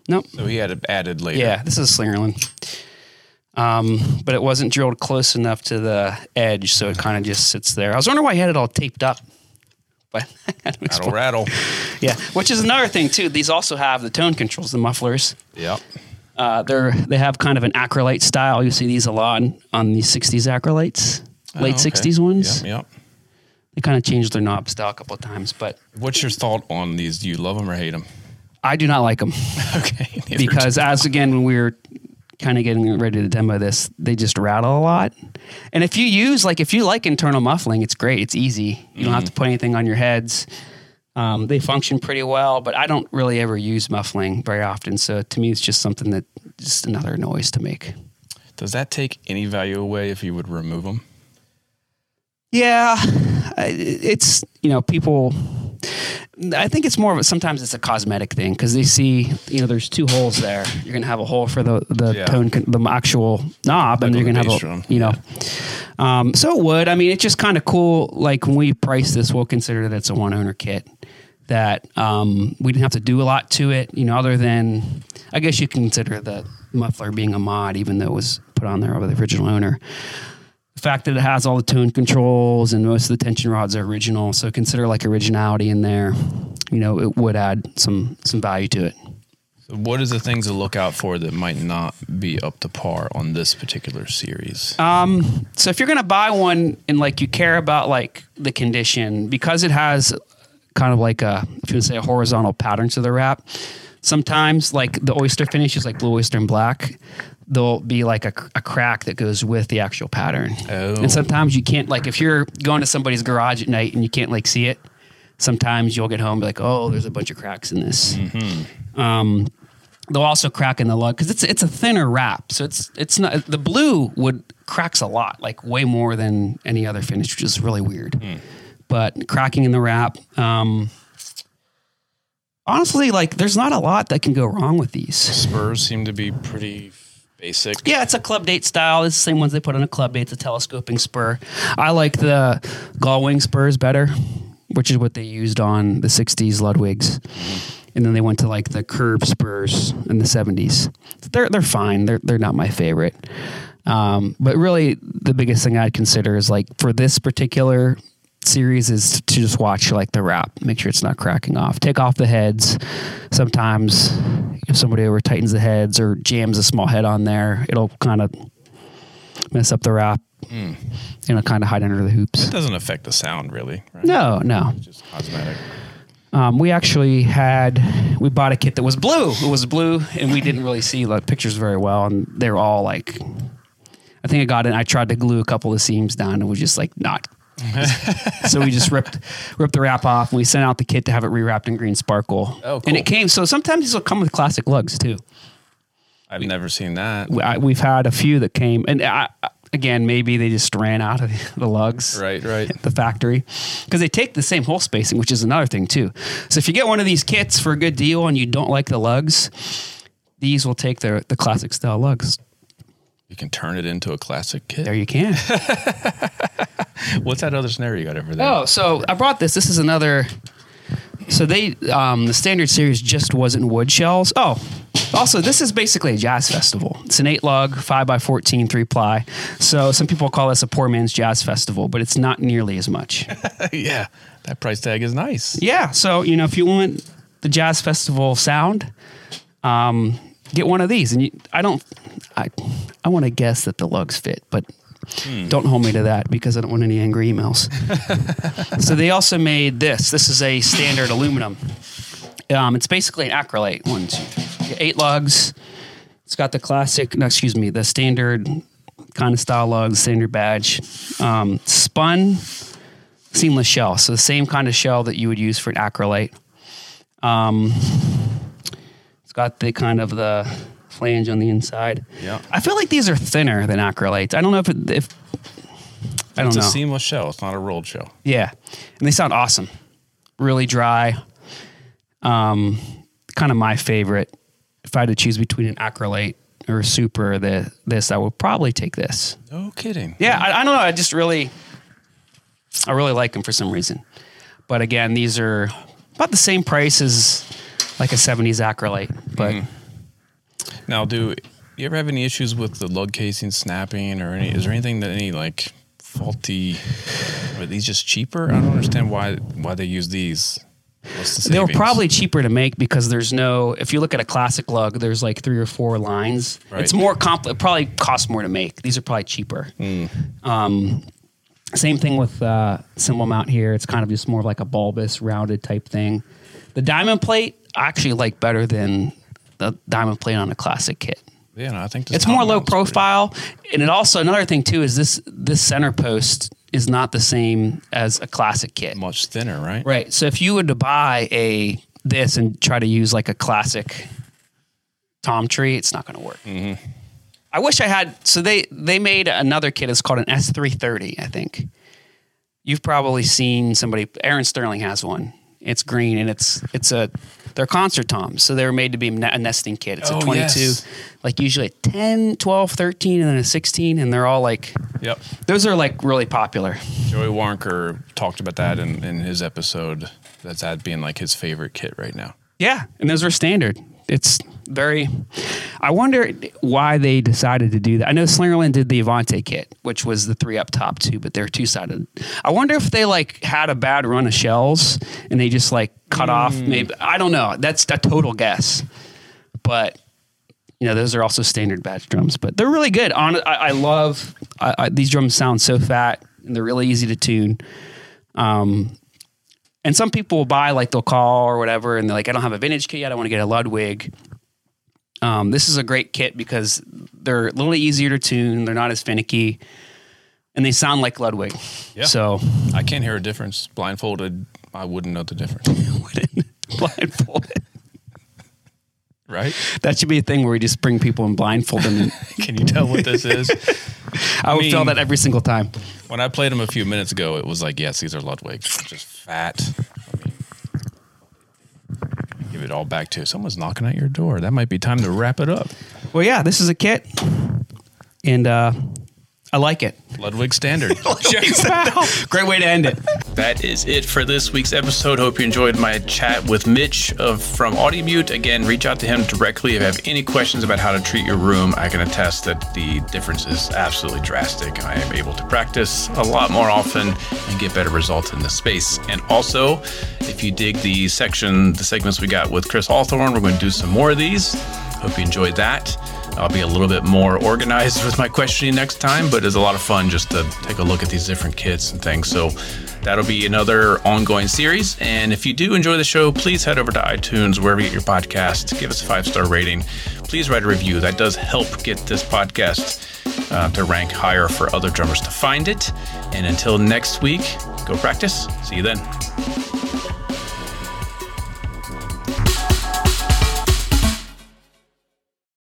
no, So he had it added later. yeah, this is a Slingerland. Um, but it wasn't drilled close enough to the edge, so it kind of just sits there. I was wondering why he had it all taped up. But (laughs) Rattle, rattle. yeah, which is another thing too. These also have the tone controls, the mufflers. Yep. Uh, they're they have kind of an Acrolite style. You see these a lot on, on these '60s Acrolites, late Oh, okay. '60s ones. Yep, yep. They kind of changed their knob style a couple of times, but What's your thought on these? Do you love them or hate them? I do not like them (laughs) Okay. because, as again, when we were kind of getting ready to demo this, they just rattle a lot. And if you use like if you like internal muffling, it's great. It's easy. You don't have to put anything on your heads. Um, they function pretty well, but I don't really ever use muffling very often. So to me, it's just something that just another noise to make. Does that take any value away if you would remove them? Yeah, it's you know people. I think it's more of a sometimes it's a cosmetic thing because they see you know there's two holes there. You're gonna have a hole for the the Yeah. tone con- the actual knob, and Like you're gonna have a drum, you know. Um, so it would. I mean, it's just kind of cool. Like when we price this, we'll consider that it's a one owner kit. That um, we didn't have to do a lot to it, you know, other than I guess you can consider the muffler being a mod, even though it was put on there by the original owner the fact that it has all the tone controls and most of the tension rods are original. So consider like originality in there. You know, it would add some some value to it. So what is the things to look out for that might not be up to par on this particular series? Um, so if you're gonna buy one and like you care about like the condition because it has kind of like a if you would say a horizontal pattern to the wrap. Sometimes like the oyster finish is like blue oyster and black. There'll be like a, a crack that goes with the actual pattern. Oh. And sometimes you can't like if you're going to somebody's garage at night and you can't like see it. Sometimes you'll get home and be like, oh, there's a bunch of cracks in this. Um, they'll also crack in the lug because it's it's a thinner wrap, so it's it's not the blue would cracks a lot, like way more than any other finish, which is really weird. But cracking in the wrap, um, honestly, like there's not a lot that can go wrong with these. Spurs seem to be pretty basic. Yeah, it's a club date style. It's the same ones they put on a club date. It's a telescoping spur. I like the gull wing spurs better, which is what they used on the '60s Ludwigs, and then they went to like the curb spurs in the '70s. They're they're fine. They're they're not my favorite. Um, but really, the biggest thing I'd consider is like for this particular series is to just watch like the wrap, make sure it's not cracking off. Take off the heads. Sometimes if somebody over tightens the heads or jams a small head on there, it'll kind of mess up the wrap. And it'll kind of hide under the hoops. It doesn't affect the sound really, right? No, no. Just cosmetic. Um, we actually had we bought a kit that was blue. It was blue, and we didn't really see the pictures very well, and they were all like. I think I got it. I tried to glue a couple of seams down, and it was just like not. (laughs) so we just ripped ripped the wrap off, and we sent out the kit to have it rewrapped in green sparkle. Oh, And it came. So sometimes these will come with classic lugs too. I've never seen that. We- I, we've had a few that came, and I- again, maybe they just ran out of (laughs) the lugs. Right, right. (laughs) the factory because they take the same hole spacing, which is another thing too. So if you get one of these kits for a good deal and you don't like the lugs, these will take the the classic style lugs. You can turn it into a classic kit. There you can. (laughs) What's that other snare you got over there? Oh, so I brought this. This is another. So they, um, the standard series just wasn't wood shells. Oh, also, this is basically a jazz festival. It's an eight lug, five by 14, three ply. So some people call this a poor man's jazz festival, but it's not nearly as much. (laughs) yeah, that price tag is nice. yeah. So, you know, if you want the jazz festival sound, um, get one of these. And you, I don't, I, I want to guess that the lugs fit, but don't hold me to that because I don't want any angry emails. (laughs) so they also made this. This is a standard aluminum. Um, it's basically an Acrolite. One, two, three, eight lugs. It's got the classic, no, excuse me, the standard kind of style lugs, standard badge. Um, spun seamless shell. So the same kind of shell that you would use for an Acrolite. Um, got the kind of the flange on the inside. Yeah. I feel like these are thinner than Acrolites. I don't know if it, if I don't It's know. It's a seamless shell. It's not a rolled shell. Yeah, and they sound awesome. Really dry. Um, kind of my favorite. If I had to choose between an Acrolite or a super or the, this, I would probably take this. No kidding. Yeah, I, I don't know. I just really, I really like them for some reason. But again, these are about the same price as like a '70s Acrolite. But Now, do you ever have any issues with the lug casing snapping or any? Is there anything that any like faulty? Are these just cheaper? I don't understand why why they use these. The they were probably cheaper to make because there's no. If you look at a classic lug, there's like three or four lines. Right. It's more complex. It probably costs more to make. These are probably cheaper. Hmm. Um, same thing with uh, cymbal mount here. It's kind of just more of like a bulbous, rounded type thing. The diamond plate actually like better than the diamond plate on a classic kit. Yeah, no, I think It's more low mount's pretty- profile, and it also another thing too is this this center post is not the same as a classic kit. much thinner, right? Right. So if you were to buy a this and try to use like a classic Tom tree, it's not going to work. Mm-hmm. I wish I had. So they they made another kit. It's called an S three thirty. I think you've probably seen somebody. Aaron Sterling has one. It's green and it's it's a they're concert toms. So they were made to be a nesting kit. It's Oh, a 22, yes. like usually a 10, 12, 13, and then a 16. And they're all like, Yep. those are like really popular. Joey Waronker talked about that in, in his episode. That's that being like his favorite kit right now. Yeah, and those are standard. It's very. I wonder why they decided to do that. I know Slingerland did the Avante kit, which was the three up top too, but they're two sided. I wonder if they like had a bad run of shells and they just like cut off. Maybe I don't know. That's a total guess, but you know those are also standard batch drums, but they're really good. On I, I love I, I, these drums. Sound so fat and they're really easy to tune. Um, and some people will buy, like they'll call or whatever, and they're like, I don't have a vintage kit yet. I want to get a Ludwig. Um, this is a great kit because they're a little easier to tune. They're not as finicky, and they sound like Ludwig. Yeah. So I can't hear a difference. Blindfolded, I wouldn't know the difference. (laughs) (laughs) blindfolded. Right? That should be a thing where we just bring people and blindfold them. (laughs) Can you tell what this is? I would feel that every single time. When I played them a few minutes ago, it was like, yes, these are Ludwigs. Just fat. I mean, give it all back to someone's knocking at your door. That might be time to wrap it up. Well, yeah, this is a kit, and uh, I like it. Ludwig standard. (laughs) Great way to end it. That is it for this week's episode. Hope you enjoyed my chat with Mitch of from Audimute. Again, reach out to him directly if you have any questions about how to treat your room. I can attest that the difference is absolutely drastic. I am able to practice a lot more often and get better results in the space. And also, if you dig the section, the segments we got with Chris Hawthorne, we're going to do some more of these. Hope you enjoyed that. I'll be a little bit more organized (laughs) with my questioning next time, but it's a lot of fun just to take a look at these different kits and things. So that'll be another ongoing series. And if you do enjoy the show, please head over to iTunes, wherever you get your podcast, give us a five star rating. Please write a review. That does help get this podcast uh, to rank higher for other drummers to find it. And until next week, go practice. See you then.